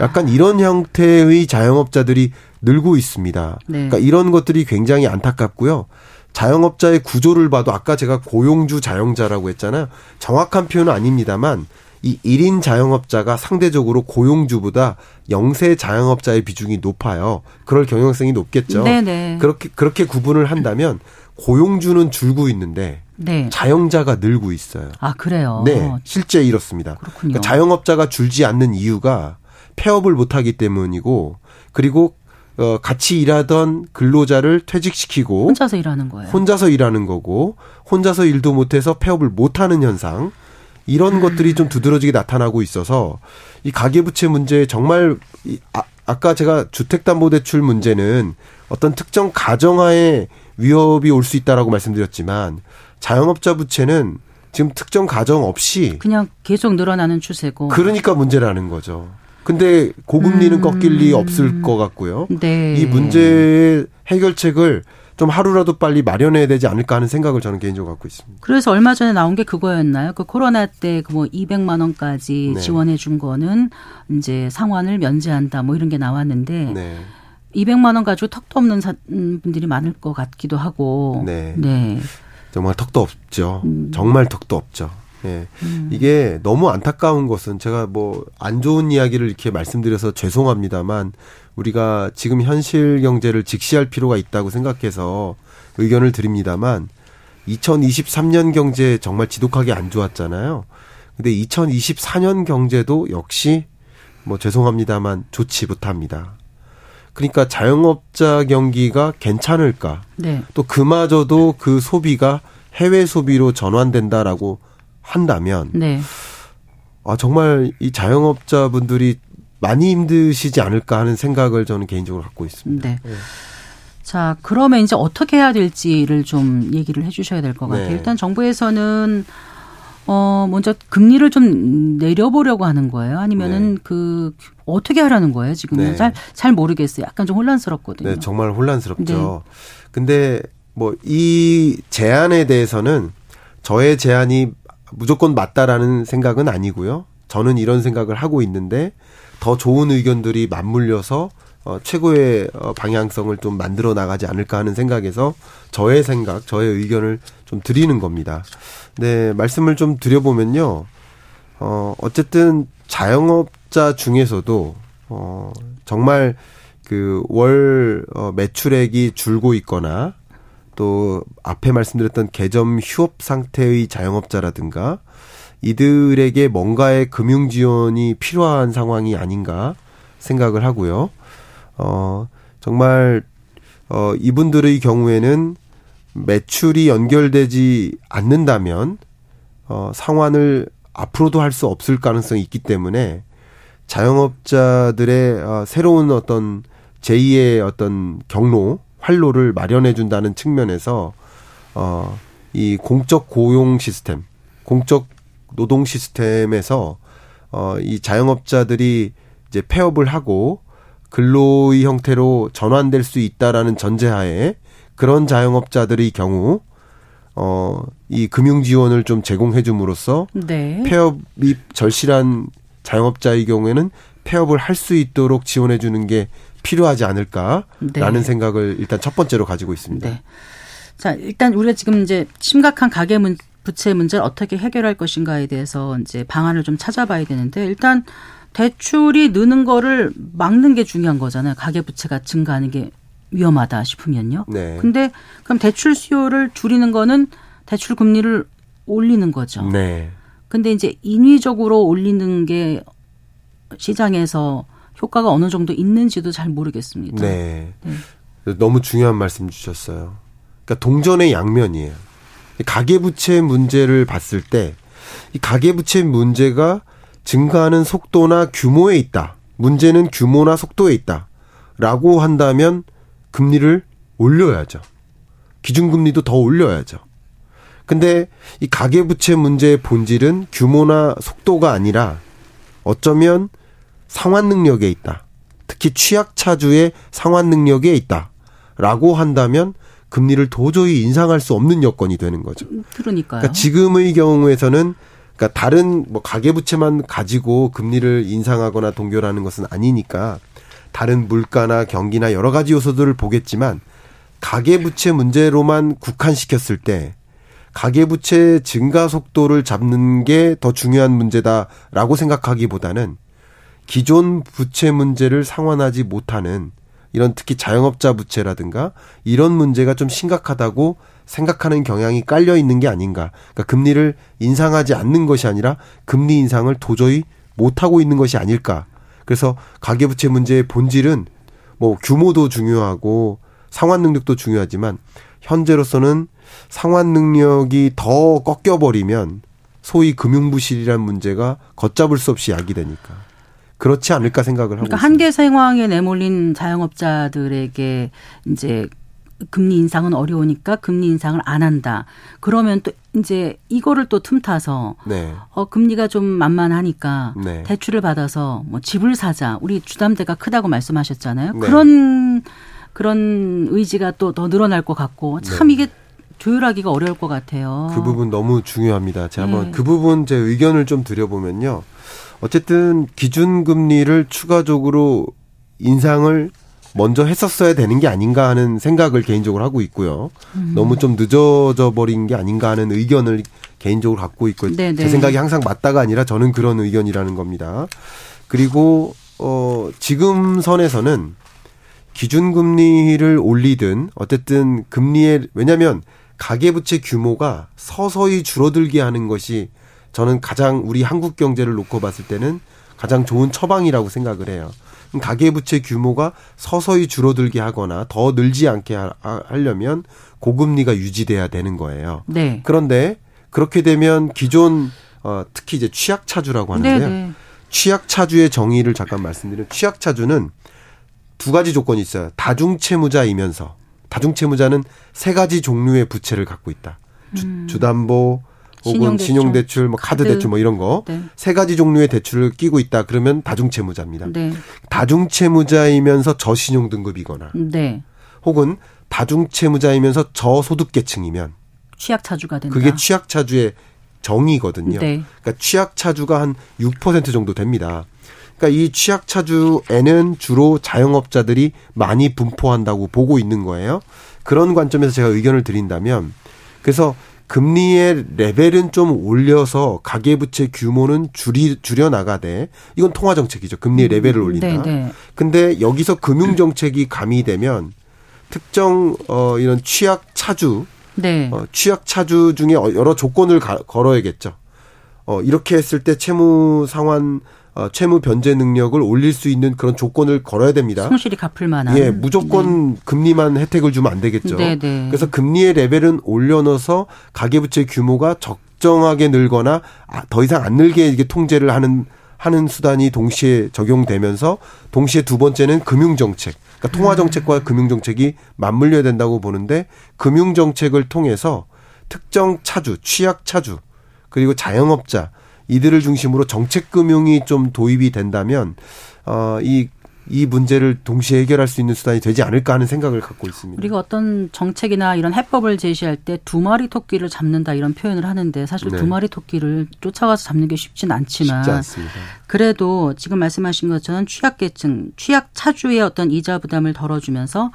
약간 이런 형태의 자영업자들이 늘고 있습니다. 네. 그러니까 이런 것들이 굉장히 안타깝고요. 자영업자의 구조를 봐도 아까 제가 고용주 자영자라고 했잖아요. 정확한 표현은 아닙니다만 이 1인 자영업자가 상대적으로 고용주보다 영세 자영업자의 비중이 높아요. 그럴 경영성이 높겠죠. 네네. 그렇게 그렇게 구분을 한다면 고용주는 줄고 있는데 네. 자영자가 늘고 있어요. 아 그래요. 네, 실제 이렇습니다. 그렇군요. 그러니까 자영업자가 줄지 않는 이유가 폐업을 못하기 때문이고 그리고 어, 같이 일하던 근로자를 퇴직시키고 혼자서 일하는 거예요. 혼자서 일하는 거고 혼자서 일도 못해서 폐업을 못하는 현상 이런 음. 것들이 좀 두드러지게 나타나고 있어서 이 가계부채 문제 정말 이, 아, 아까 제가 주택담보대출 문제는 어떤 특정 가정하에 위협이 올 수 있다라고 말씀드렸지만 자영업자 부채는 지금 특정 가정 없이 그냥 계속 늘어나는 추세고 그러니까 문제라는 거죠. 근데 고금리는 음. 꺾일 리 없을 것 같고요. 네. 이 문제의 해결책을 좀 하루라도 빨리 마련해야 되지 않을까 하는 생각을 저는 개인적으로 갖고 있습니다. 그래서 얼마 전에 나온 게 그거였나요? 그 코로나 때 그 뭐 200만 원까지 네. 지원해 준 거는 이제 상환을 면제한다 뭐 이런 게 나왔는데 네. 200만 원 가지고 턱도 없는 음, 분들이 많을 것 같기도 하고. 네. 네. 정말 턱도 없죠. 음. 정말 턱도 없죠. 예. 음. 이게 너무 안타까운 것은 제가 뭐 안 좋은 이야기를 이렇게 말씀드려서 죄송합니다만 우리가 지금 현실 경제를 직시할 필요가 있다고 생각해서 의견을 드립니다만 2023년 경제 정말 지독하게 안 좋았잖아요. 근데 2024년 경제도 역시 뭐 죄송합니다만 좋지 못합니다. 그러니까 자영업자 경기가 괜찮을까? 네. 또 그마저도 그 소비가 해외 소비로 전환된다라고 한다면 네. 아 정말 이 자영업자분들이 많이 힘드시지 않을까 하는 생각을 저는 개인적으로 갖고 있습니다. 네. 네. 자, 그러면 이제 어떻게 해야 될지를 좀 얘기를 해 주셔야 될 것 같아요. 네. 일단 정부에서는 어, 먼저 금리를 좀 내려보려고 하는 거예요? 아니면은 네. 그, 어떻게 하라는 거예요? 지금은 네. 잘, 잘 모르겠어요. 약간 좀 혼란스럽거든요. 네, 정말 혼란스럽죠. 네. 근데 뭐 이 제안에 대해서는 저의 제안이 무조건 맞다라는 생각은 아니고요. 저는 이런 생각을 하고 있는데 더 좋은 의견들이 맞물려서 어, 최고의 어, 방향성을 좀 만들어 나가지 않을까 하는 생각에서 저의 생각, 저의 의견을 좀 드리는 겁니다. 네, 말씀을 좀 드려보면요. 어, 어쨌든 자영업자 중에서도, 어, 정말 그월 어, 매출액이 줄고 있거나 또 앞에 말씀드렸던 개점 휴업 상태의 자영업자라든가 이들에게 뭔가의 금융 지원이 필요한 상황이 아닌가 생각을 하고요. 어, 정말, 어, 이분들의 경우에는 매출이 연결되지 않는다면, 어, 상환을 앞으로도 할 수 없을 가능성이 있기 때문에 자영업자들의 어, 새로운 어떤 제2의 어떤 경로, 활로를 마련해 준다는 측면에서 어, 이 공적 고용 시스템, 공적 노동 시스템에서 어, 이 자영업자들이 이제 폐업을 하고 근로의 형태로 전환될 수 있다라는 전제하에 그런 자영업자들의 경우 어, 이 금융 지원을 좀 제공해 줌으로써 네. 폐업이 절실한 자영업자의 경우에는 폐업을 할 수 있도록 지원해 주는 게 필요하지 않을까라는 네. 생각을 일단 첫 번째로 가지고 있습니다. 네. 자, 일단 우리가 지금 이제 심각한 가계 문, 부채 문제를 어떻게 해결할 것인가에 대해서 이제 방안을 좀 찾아봐야 되는데 일단 대출이 느는 거를 막는 게 중요한 거잖아요. 가계 부채가 증가하는 게 위험하다 싶으면요. 네. 근데 그럼 대출 수요를 줄이는 거는 대출 금리를 올리는 거죠. 네. 근데 이제 인위적으로 올리는 게 시장에서 효과가 어느 정도 있는지도 잘 모르겠습니다. 네. 네. 너무 중요한 말씀 주셨어요. 그러니까 동전의 양면이에요. 가계부채 문제를 봤을 때 이 가계부채 문제가 증가하는 속도나 규모에 있다. 문제는 규모나 속도에 있다. 라고 한다면 금리를 올려야죠. 기준금리도 더 올려야죠. 근데 이 가계부채 문제의 본질은 규모나 속도가 아니라 어쩌면 상환 능력에 있다. 특히 취약차주의 상환 능력에 있다. 라고 한다면 금리를 도저히 인상할 수 없는 여건이 되는 거죠. 그러니까요. 그러니까 지금의 경우에서는 그러니까 다른 뭐 가계부채만 가지고 금리를 인상하거나 동결하는 것은 아니니까 다른 물가나 경기나 여러 가지 요소들을 보겠지만 가계부채 문제로만 국한시켰을 때 가계부채 증가 속도를 잡는 게 더 중요한 문제다라고 생각하기보다는 기존 부채 문제를 상환하지 못하는 이런 특히 자영업자 부채라든가 이런 문제가 좀 심각하다고 생각하는 경향이 깔려 있는 게 아닌가. 그러니까 금리를 인상하지 않는 것이 아니라 금리 인상을 도저히 못 하고 있는 것이 아닐까. 그래서 가계부채 문제의 본질은 뭐 규모도 중요하고 상환 능력도 중요하지만 현재로서는 상환 능력이 더 꺾여버리면 소위 금융부실이란 문제가 걷잡을 수 없이 야기되니까 그렇지 않을까 생각을 하고 그러니까 한계 상황에 내몰린 자영업자들에게 이제 금리 인상은 어려우니까 금리 인상을 안 한다. 그러면 또 이제 이거를 또 틈타서 네. 어 금리가 좀 만만하니까 네. 대출을 받아서 뭐 집을 사자. 우리 주담대가 크다고 말씀하셨잖아요. 네. 그런 그런 의지가 또 더 늘어날 것 같고 참 네. 이게 조율하기가 어려울 것 같아요. 그 부분 너무 중요합니다. 제가 한번 네. 그 부분 제 의견을 좀 드려보면요. 어쨌든 기준금리를 추가적으로 인상을 먼저 했었어야 되는 게 아닌가 하는 생각을 개인적으로 하고 있고요. 음. 너무 좀 늦어져 버린 게 아닌가 하는 의견을 개인적으로 갖고 있고 네네. 제 네. 생각이 항상 맞다가 아니라 저는 그런 의견이라는 겁니다. 그리고 어 지금 선에서는 기준금리를 올리든 어쨌든 금리에 왜냐하면 가계부채 규모가 서서히 줄어들게 하는 것이 저는 가장 우리 한국 경제를 놓고 봤을 때는 가장 좋은 처방이라고 생각을 해요. 가계부채 규모가 서서히 줄어들게 하거나 더 늘지 않게 하려면 고금리가 유지돼야 되는 거예요. 네. 그런데 그렇게 되면 기존 어, 특히 이제 취약차주라고 하는데요. 네네. 네. 취약차주의 정의를 잠깐 말씀드리면 취약차주는 두 가지 조건이 있어요. 다중채무자이면서 다중채무자는 세 가지 종류의 부채를 갖고 있다. 주, 음. 주 담보, 혹은 신용대출, 뭐 카드, 대출 뭐 이런 거세 네. 가지 종류의 대출을 끼고 있다 그러면 다중채무자입니다. 네. 다중채무자이면서 저신용 등급이거나 네. 혹은 다중채무자이면서 저소득계층이면 취약차주가 된다. 그게 취약차주의 정의거든요. 네. 그러니까 취약차주가 한 6% 정도 됩니다. 그러니까 이 취약차주에는 주로 자영업자들이 많이 분포한다고 보고 있는 거예요. 그런 관점에서 제가 의견을 드린다면 그래서 금리의 레벨은 좀 올려서 가계부채 규모는 줄이 줄여 나가되 이건 통화 정책이죠. 금리의 레벨을 음, 올린다. 네, 네. 근데 여기서 금융 정책이 가미되면 특정 어 이런 취약 차주 네. 어, 취약 차주 중에 여러 조건을 가, 걸어야겠죠. 어 이렇게 했을 때 채무 상환 어, 채무 변제 능력을 올릴 수 있는 그런 조건을 걸어야 됩니다. 성실히 갚을 만한. 예, 무조건 네. 금리만 혜택을 주면 안 되겠죠. 네, 네. 그래서 금리의 레벨은 올려놓아서 가계부채 규모가 적정하게 늘거나 아, 더 이상 안 늘게 이게 통제를 하는 하는 수단이 동시에 적용되면서 동시에 두 번째는 금융 정책. 그러니까 통화 정책과 음. 금융 정책이 맞물려야 된다고 보는데 금융 정책을 통해서 특정 차주, 취약 차주 그리고 자영업자 이들을 중심으로 정책 금융이 좀 도입이 된다면 어이 이 문제를 동시에 해결할 수 있는 수단이 되지 않을까 하는 생각을 갖고 있습니다. 우리가 어떤 정책이나 이런 해법을 제시할 때 두 마리 토끼를 잡는다 이런 표현을 하는데 사실 네. 두 마리 토끼를 쫓아가서 잡는 게 쉽진 않지만 쉽지 않습니다. 그래도 지금 말씀하신 것처럼 취약계층, 취약 차주의 어떤 이자 부담을 덜어주면서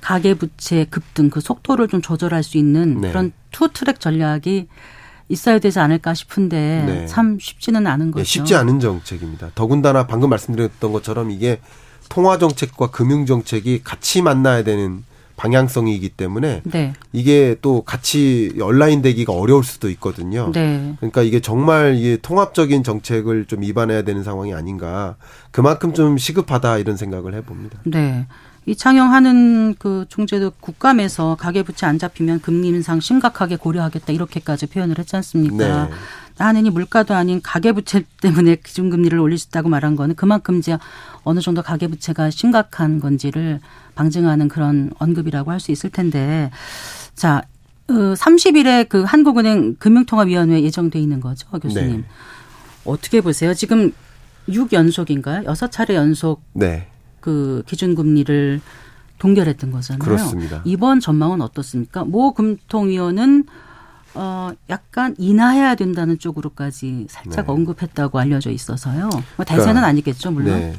가계 부채 급등 그 속도를 좀 조절할 수 있는 네. 그런 two track 전략이 있어야 되지 않을까 싶은데 네. 참 쉽지는 않은 네, 거죠. 네, 쉽지 않은 정책입니다. 더군다나 방금 말씀드렸던 것처럼 이게 통화 정책과 금융 정책이 같이 만나야 되는 방향성이기 때문에 네. 이게 또 같이 온라인 되기가 어려울 수도 있거든요. 네. 그러니까 이게 정말 이게 통합적인 정책을 좀 입안해야 되는 상황이 아닌가. 그만큼 좀 시급하다 이런 생각을 해봅니다. 네. 이창용하는 그 총재도 국감에서 가계부채 안 잡히면 금리 인상 심각하게 고려하겠다 이렇게까지 표현을 했지 않습니까? 네. 나는 이 물가도 아닌 가계부채 때문에 *laughs* 기준금리를 올릴 수 있다고 말한 거는 그만큼 이제 어느 정도 가계부채가 심각한 건지를 방증하는 그런 언급이라고 할 수 있을 텐데 자, 어, 30일에 그 한국은행 금융통화위원회 예정돼 있는 거죠, 교수님. 네. 어떻게 보세요? 지금 6연속인가요? 6차례 연속 네. 그 기준금리를 동결했던 거잖아요. 그렇습니다. 이번 전망은 어떻습니까? 모 금통위원은 어 약간 인하해야 된다는 쪽으로까지 살짝 네. 언급했다고 알려져 있어서요. 뭐 대세는 그러니까, 아니겠죠, 물론. 네.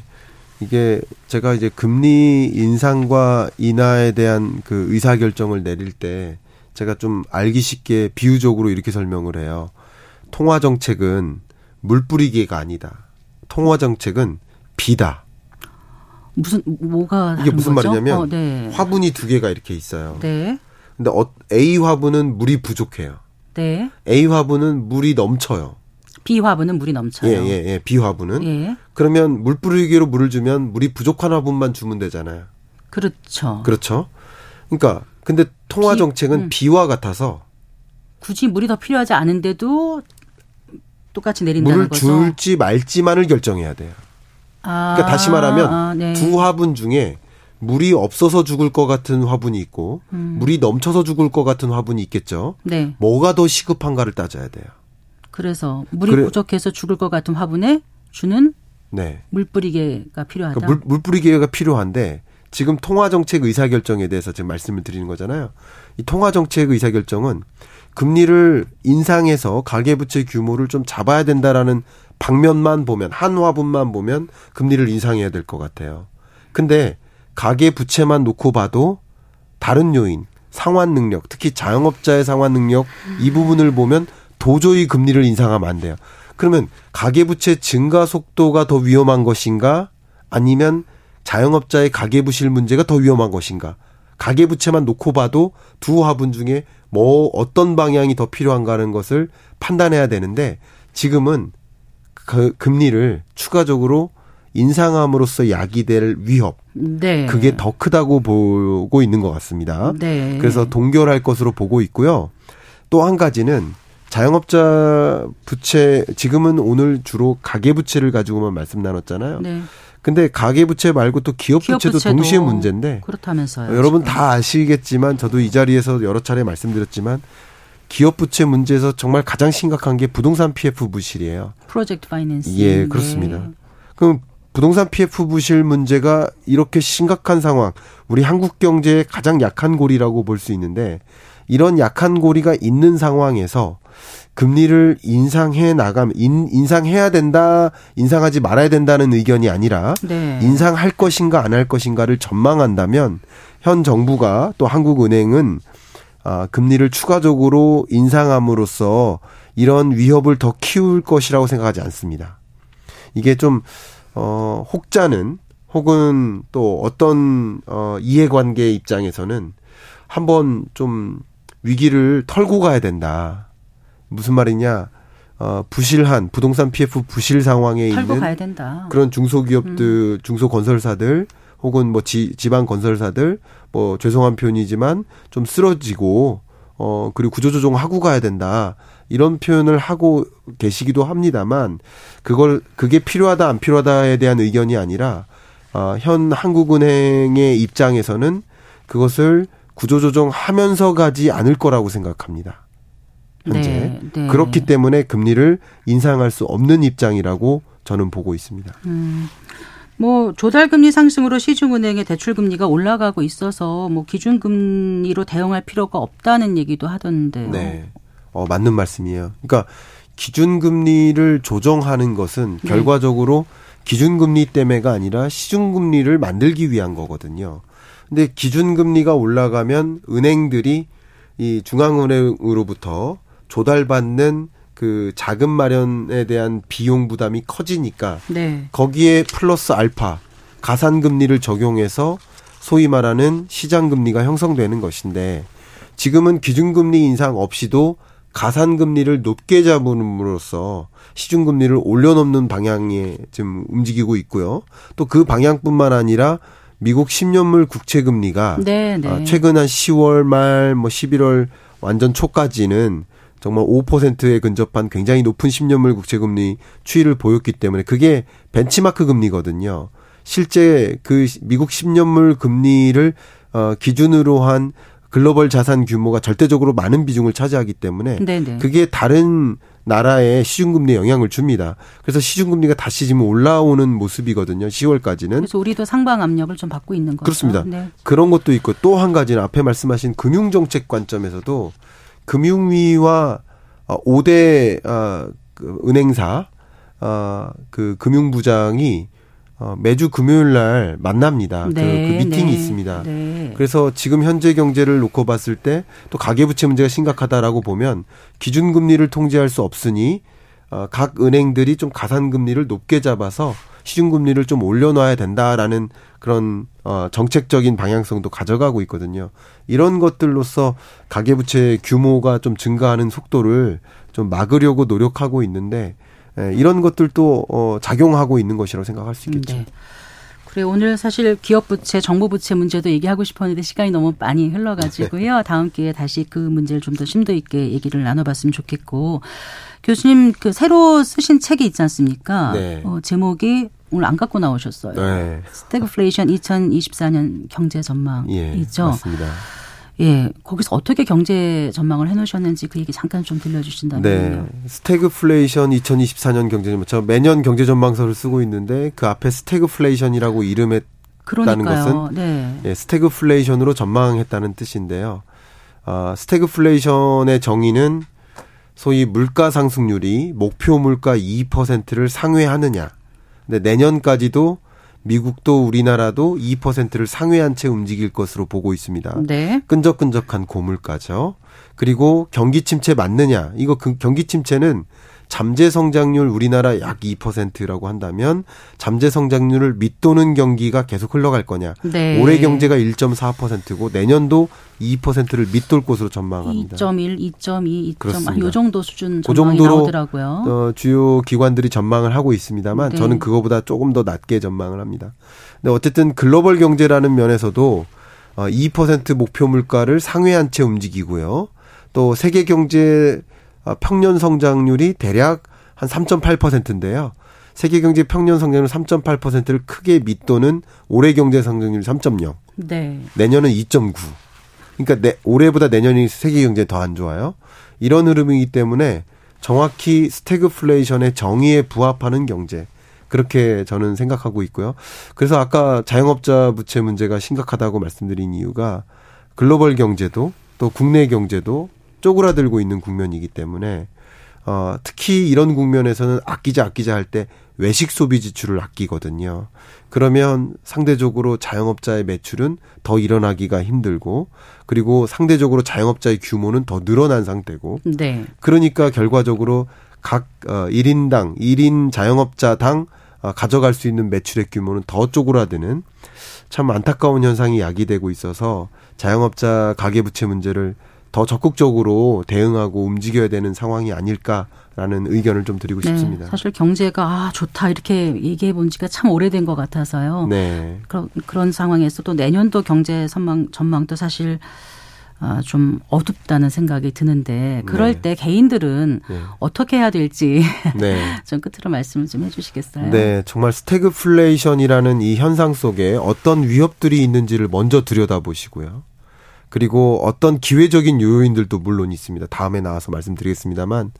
이게 제가 이제 금리 인상과 인하에 대한 그 의사 결정을 내릴 때 제가 좀 알기 쉽게 비유적으로 이렇게 설명을 해요. 통화 정책은 물 뿌리기가 아니다. 통화 정책은 비다. 무슨 뭐가 이게 무슨 거죠? 말이냐면 어, 네. 화분이 두 개가 이렇게 있어요. 네. 근데 어, A 화분은 물이 부족해요. 네. A 화분은 물이 넘쳐요. B 화분은 물이 넘쳐요. 예, 예, 예. B 화분은. 예. 그러면 물 뿌리기로 물을 주면 물이 부족한 화분만 주면 되잖아요. 그렇죠. 그렇죠. 그러니까 근데 통화 비- 정책은 음. 비와 같아서 굳이 물이 더 필요하지 않은데도 똑같이 내린다는 물을 거죠. 줄지 말지만을 결정해야 돼요. 아, 그러니까 다시 말하면 아, 네. 두 화분 중에 물이 없어서 죽을 것 같은 화분이 있고 음. 물이 넘쳐서 죽을 것 같은 화분이 있겠죠. 네. 뭐가 더 시급한가를 따져야 돼요. 그래서 물이 그래- 부족해서 죽을 것 같은 화분에 주는 네. 물 뿌리개가 필요하다. 그러니까 물, 물 뿌리기가 필요한데 지금 통화 정책 의사 결정에 대해서 지금 말씀을 드리는 거잖아요. 이 통화 정책 의사 결정은 금리를 인상해서 가계부채 규모를 좀 잡아야 된다라는 방면만 보면 한 화분만 보면 금리를 인상해야 될 것 같아요. 근데 가계 부채만 놓고 봐도 다른 요인, 상환 능력, 특히 자영업자의 상환 능력 이 부분을 보면 도저히 금리를 인상하면 안 돼요. 그러면 가계 부채 증가 속도가 더 위험한 것인가? 아니면 자영업자의 가계 부실 문제가 더 위험한 것인가? 가계 부채만 놓고 봐도 두 화분 중에 뭐 어떤 방향이 더 필요한가 하는 것을 판단해야 되는데 지금은 그 금리를 추가적으로 인상함으로써 야기될 위협 네. 그게 더 크다고 보고 있는 것 같습니다. 네. 그래서 동결할 것으로 보고 있고요. 또 한 가지는 자영업자 부채 지금은 오늘 주로 가계 부채를 가지고만 말씀 나눴잖아요. 네. 근데 가계 부채 말고 또 기업, 기업 부채도 부채도 동시에 문제인데 그렇다면서요. 여러분 지금. 다 아시겠지만 저도 이 자리에서 여러 차례 말씀드렸지만 기업 부채 문제에서 정말 가장 심각한 게 부동산 PF 부실이에요. 프로젝트 파이낸스. 예, 그렇습니다. 그럼 부동산 PF 부실 문제가 이렇게 심각한 상황, 우리 한국 경제의 가장 약한 고리라고 볼 수 있는데 이런 약한 고리가 있는 상황에서 금리를 인상해 나감 인, 인상해야 된다, 인상하지 말아야 된다는 의견이 아니라 네. 인상할 것인가 안 할 것인가를 전망한다면 현 정부가 또 한국은행은 아, 금리를 추가적으로 인상함으로써 이런 위협을 더 키울 것이라고 생각하지 않습니다. 이게 좀 어, 혹자는 혹은 또 어떤 어, 이해관계 입장에서는 한번 좀 위기를 털고 가야 된다. 무슨 말이냐? 어, 부실한 부동산 PF 부실 상황에 있는. 그런 중소기업들, 중소건설사들 혹은 뭐 지, 지방 건설사들 뭐 죄송한 표현이지만 좀 쓰러지고 어 그리고 구조조정 하고 가야 된다 이런 표현을 하고 계시기도 합니다만 그걸 그게 필요하다 안 필요하다에 대한 의견이 아니라 어, 현 한국은행의 입장에서는 그것을 구조조정하면서 가지 않을 거라고 생각합니다. 현재 네, 네. 그렇기 때문에 금리를 인상할 수 없는 입장이라고 저는 보고 있습니다. 음. 뭐 조달 금리 상승으로 시중은행의 대출 금리가 올라가고 있어서 뭐 기준 금리로 대응할 필요가 없다는 얘기도 하던데요. 네. 어, 맞는 말씀이에요. 그러니까 기준 금리를 조정하는 것은 네. 결과적으로 기준 금리 때문에가 아니라 시중 금리를 만들기 위한 거거든요. 근데 기준 금리가 올라가면 은행들이 이 중앙은행으로부터 조달받는 그 자금 마련에 대한 비용 부담이 커지니까 네. 거기에 플러스 알파 가산 금리를 적용해서 소위 말하는 시장 금리가 형성되는 것인데 지금은 기준금리 인상 없이도 가산금리를 높게 잡음으로써 시중금리를 올려놓는 방향에 지금 움직이고 있고요. 또 그 방향뿐만 아니라 미국 10년물 국채금리가 네, 네. 아, 최근 한 10월 말 뭐 11월 완전 초까지는 정말 5%에 근접한 굉장히 높은 10년물 국채금리 추이를 보였기 때문에 그게 벤치마크 금리거든요. 실제 그 미국 10년물 금리를 어 기준으로 한 글로벌 자산 규모가 절대적으로 많은 비중을 차지하기 때문에 네, 네. 그게 다른 나라의 시중금리에 영향을 줍니다. 그래서 시중금리가 다시 지금 올라오는 모습이거든요. 10월까지는. 그래서 우리도 상방 압력을 좀 받고 있는 거죠. 그렇습니다. 네. 그런 것도 있고 또 한 가지는 앞에 말씀하신 금융정책 관점에서도 금융위와 5대 그 은행사 그 금융부장이 어, 매주 금요일 날 만납니다. 네, 그, 그 미팅이 네, 있습니다. 네. 그래서 지금 현재 경제를 놓고 봤을 때 또 가계부채 문제가 심각하다라고 보면 기준금리를 통제할 수 없으니 어, 각 은행들이 좀 가산금리를 높게 잡아서 시중금리를 좀 올려놔야 된다라는 그런 어, 정책적인 방향성도 가져가고 있거든요. 이런 것들로서 가계부채 규모가 좀 증가하는 속도를 좀 막으려고 노력하고 있는데 예, 이런 것들도 어, 작용하고 있는 것이라고 생각할 수 있겠죠. 네. 그래 오늘 사실 기업 부채, 정부 부채 문제도 얘기하고 싶었는데 시간이 너무 많이 흘러가지고요. 네. 다음 기회에 다시 그 문제를 좀 더 심도 있게 얘기를 나눠봤으면 좋겠고 교수님 그 새로 쓰신 책이 있지 않습니까? 네. 어, 제목이 오늘 안 갖고 나오셨어요. 네. 스태그플레이션 2024년 경제 전망이죠. 예, 맞습니다. 예, 거기서 어떻게 경제 전망을 해놓으셨는지 그 얘기 잠깐 좀 들려주신다면요. 네, 스태그플레이션 2024년 경제 전망. 저 매년 경제 전망서를 쓰고 있는데 그 앞에 스태그플레이션이라고 이름했다는 그러니까요. 것은 네. 예, 스태그플레이션으로 전망했다는 뜻인데요. 아, 스태그플레이션의 정의는 소위 물가 상승률이 목표 물가 2%를 상회하느냐. 근데 내년까지도 미국도 우리나라도 2%를 상회한 채 움직일 것으로 보고 있습니다. 네. 끈적끈적한 고물가죠. 그리고 경기 침체 맞느냐? 이거 그 경기 침체는 잠재 성장률 우리나라 약 2%라고 한다면 잠재 성장률을 밑도는 경기가 계속 흘러갈 거냐. 네. 올해 경제가 1.4%고 내년도 2%를 밑돌 것으로 전망합니다. 2.1, 2.2, 2.1, 요 정도 수준 그 전망이 그 정도로 나오더라고요. 어, 주요 기관들이 전망을 하고 있습니다만 네. 저는 그거보다 조금 더 낮게 전망을 합니다. 근데 어쨌든 글로벌 경제라는 면에서도 어, 2% 목표 물가를 상회한 채 움직이고요. 또 세계 경제 어, 평년 성장률이 대략 한 3.8%인데요. 세계 경제 평년 성장률 3.8%를 크게 밑도는 올해 경제 성장률 3.0. 네. 내년은 2.9. 그러니까 내, 올해보다 내년이 세계 경제 더 안 좋아요. 이런 흐름이기 때문에 정확히 스태그플레이션의 정의에 부합하는 경제. 그렇게 저는 생각하고 있고요. 그래서 아까 자영업자 부채 문제가 심각하다고 말씀드린 이유가 글로벌 경제도 또 국내 경제도 쪼그라들고 있는 국면이기 때문에 어, 특히 이런 국면에서는 아끼자 아끼자 할 때 외식 소비 지출을 아끼거든요. 그러면 상대적으로 자영업자의 매출은 더 일어나기가 힘들고 그리고 상대적으로 자영업자의 규모는 더 늘어난 상태고 네. 그러니까 결과적으로 각 어, 1인당 1인 자영업자당 어, 가져갈 수 있는 매출의 규모는 더 쪼그라드는 참 안타까운 현상이 야기되고 있어서 자영업자 가계부채 문제를 더 적극적으로 대응하고 움직여야 되는 상황이 아닐까라는 의견을 좀 드리고 네, 싶습니다. 사실 경제가 아 좋다 이렇게 얘기해 본 지가 참 오래된 것 같아서요. 네. 그런 그런 상황에서 또 내년도 경제 전망 전망도 사실 아, 좀 어둡다는 생각이 드는데 그럴 네. 때 개인들은 네. 어떻게 해야 될지 *laughs* 네. *laughs* 좀 끝으로 말씀을 좀 해주시겠어요? 네, 정말 스태그플레이션이라는 이 현상 속에 어떤 위협들이 있는지를 먼저 들여다보시고요. 그리고 어떤 기회적인 요인들도 물론 있습니다. 다음에 나와서 말씀드리겠습니다만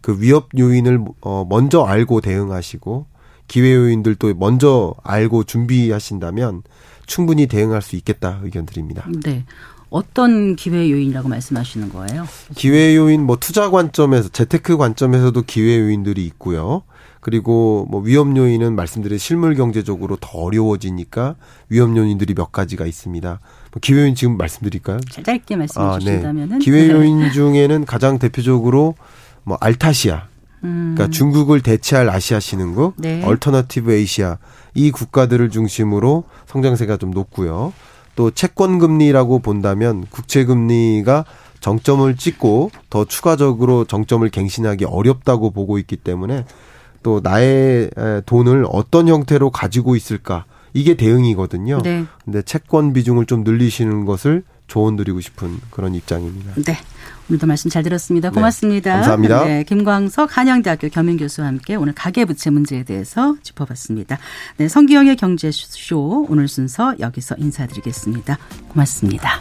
그 위협 요인을 어 먼저 알고 대응하시고 기회 요인들도 먼저 알고 준비하신다면 충분히 대응할 수 있겠다 의견 드립니다. 네. 어떤 기회 요인이라고 말씀하시는 거예요? 기회 요인 뭐 투자 관점에서 재테크 관점에서도 기회 요인들이 있고요. 그리고 뭐 위험 요인은 말씀드린 실물 경제적으로 더 어려워지니까 위험 요인들이 몇 가지가 있습니다. 뭐 기회 요인 지금 말씀드릴까요? 짧게 말씀해 아, 네. 주신다면은 네. 기회 요인 중에는 가장 대표적으로 뭐 Altasia 음. 그러니까 중국을 대체할 아시아 신흥국, 네. Alternative Asia 이 국가들을 중심으로 성장세가 좀 높고요. 또 채권 금리라고 본다면 국채 금리가 정점을 찍고 더 추가적으로 정점을 갱신하기 어렵다고 보고 있기 때문에 또 나의 돈을 어떤 형태로 가지고 있을까 이게 대응이거든요. 네. 근데 채권 비중을 좀 늘리시는 것을 조언 드리고 싶은 그런 입장입니다. 네. 오늘도 말씀 잘 들었습니다. 네, 고맙습니다. 네, 감사합니다. 네, 김광석 한양대학교 겸임교수와 함께 오늘 가계부채 문제에 대해서 짚어봤습니다. 네, 성기영의 경제쇼 오늘 순서 여기서 인사드리겠습니다. 고맙습니다.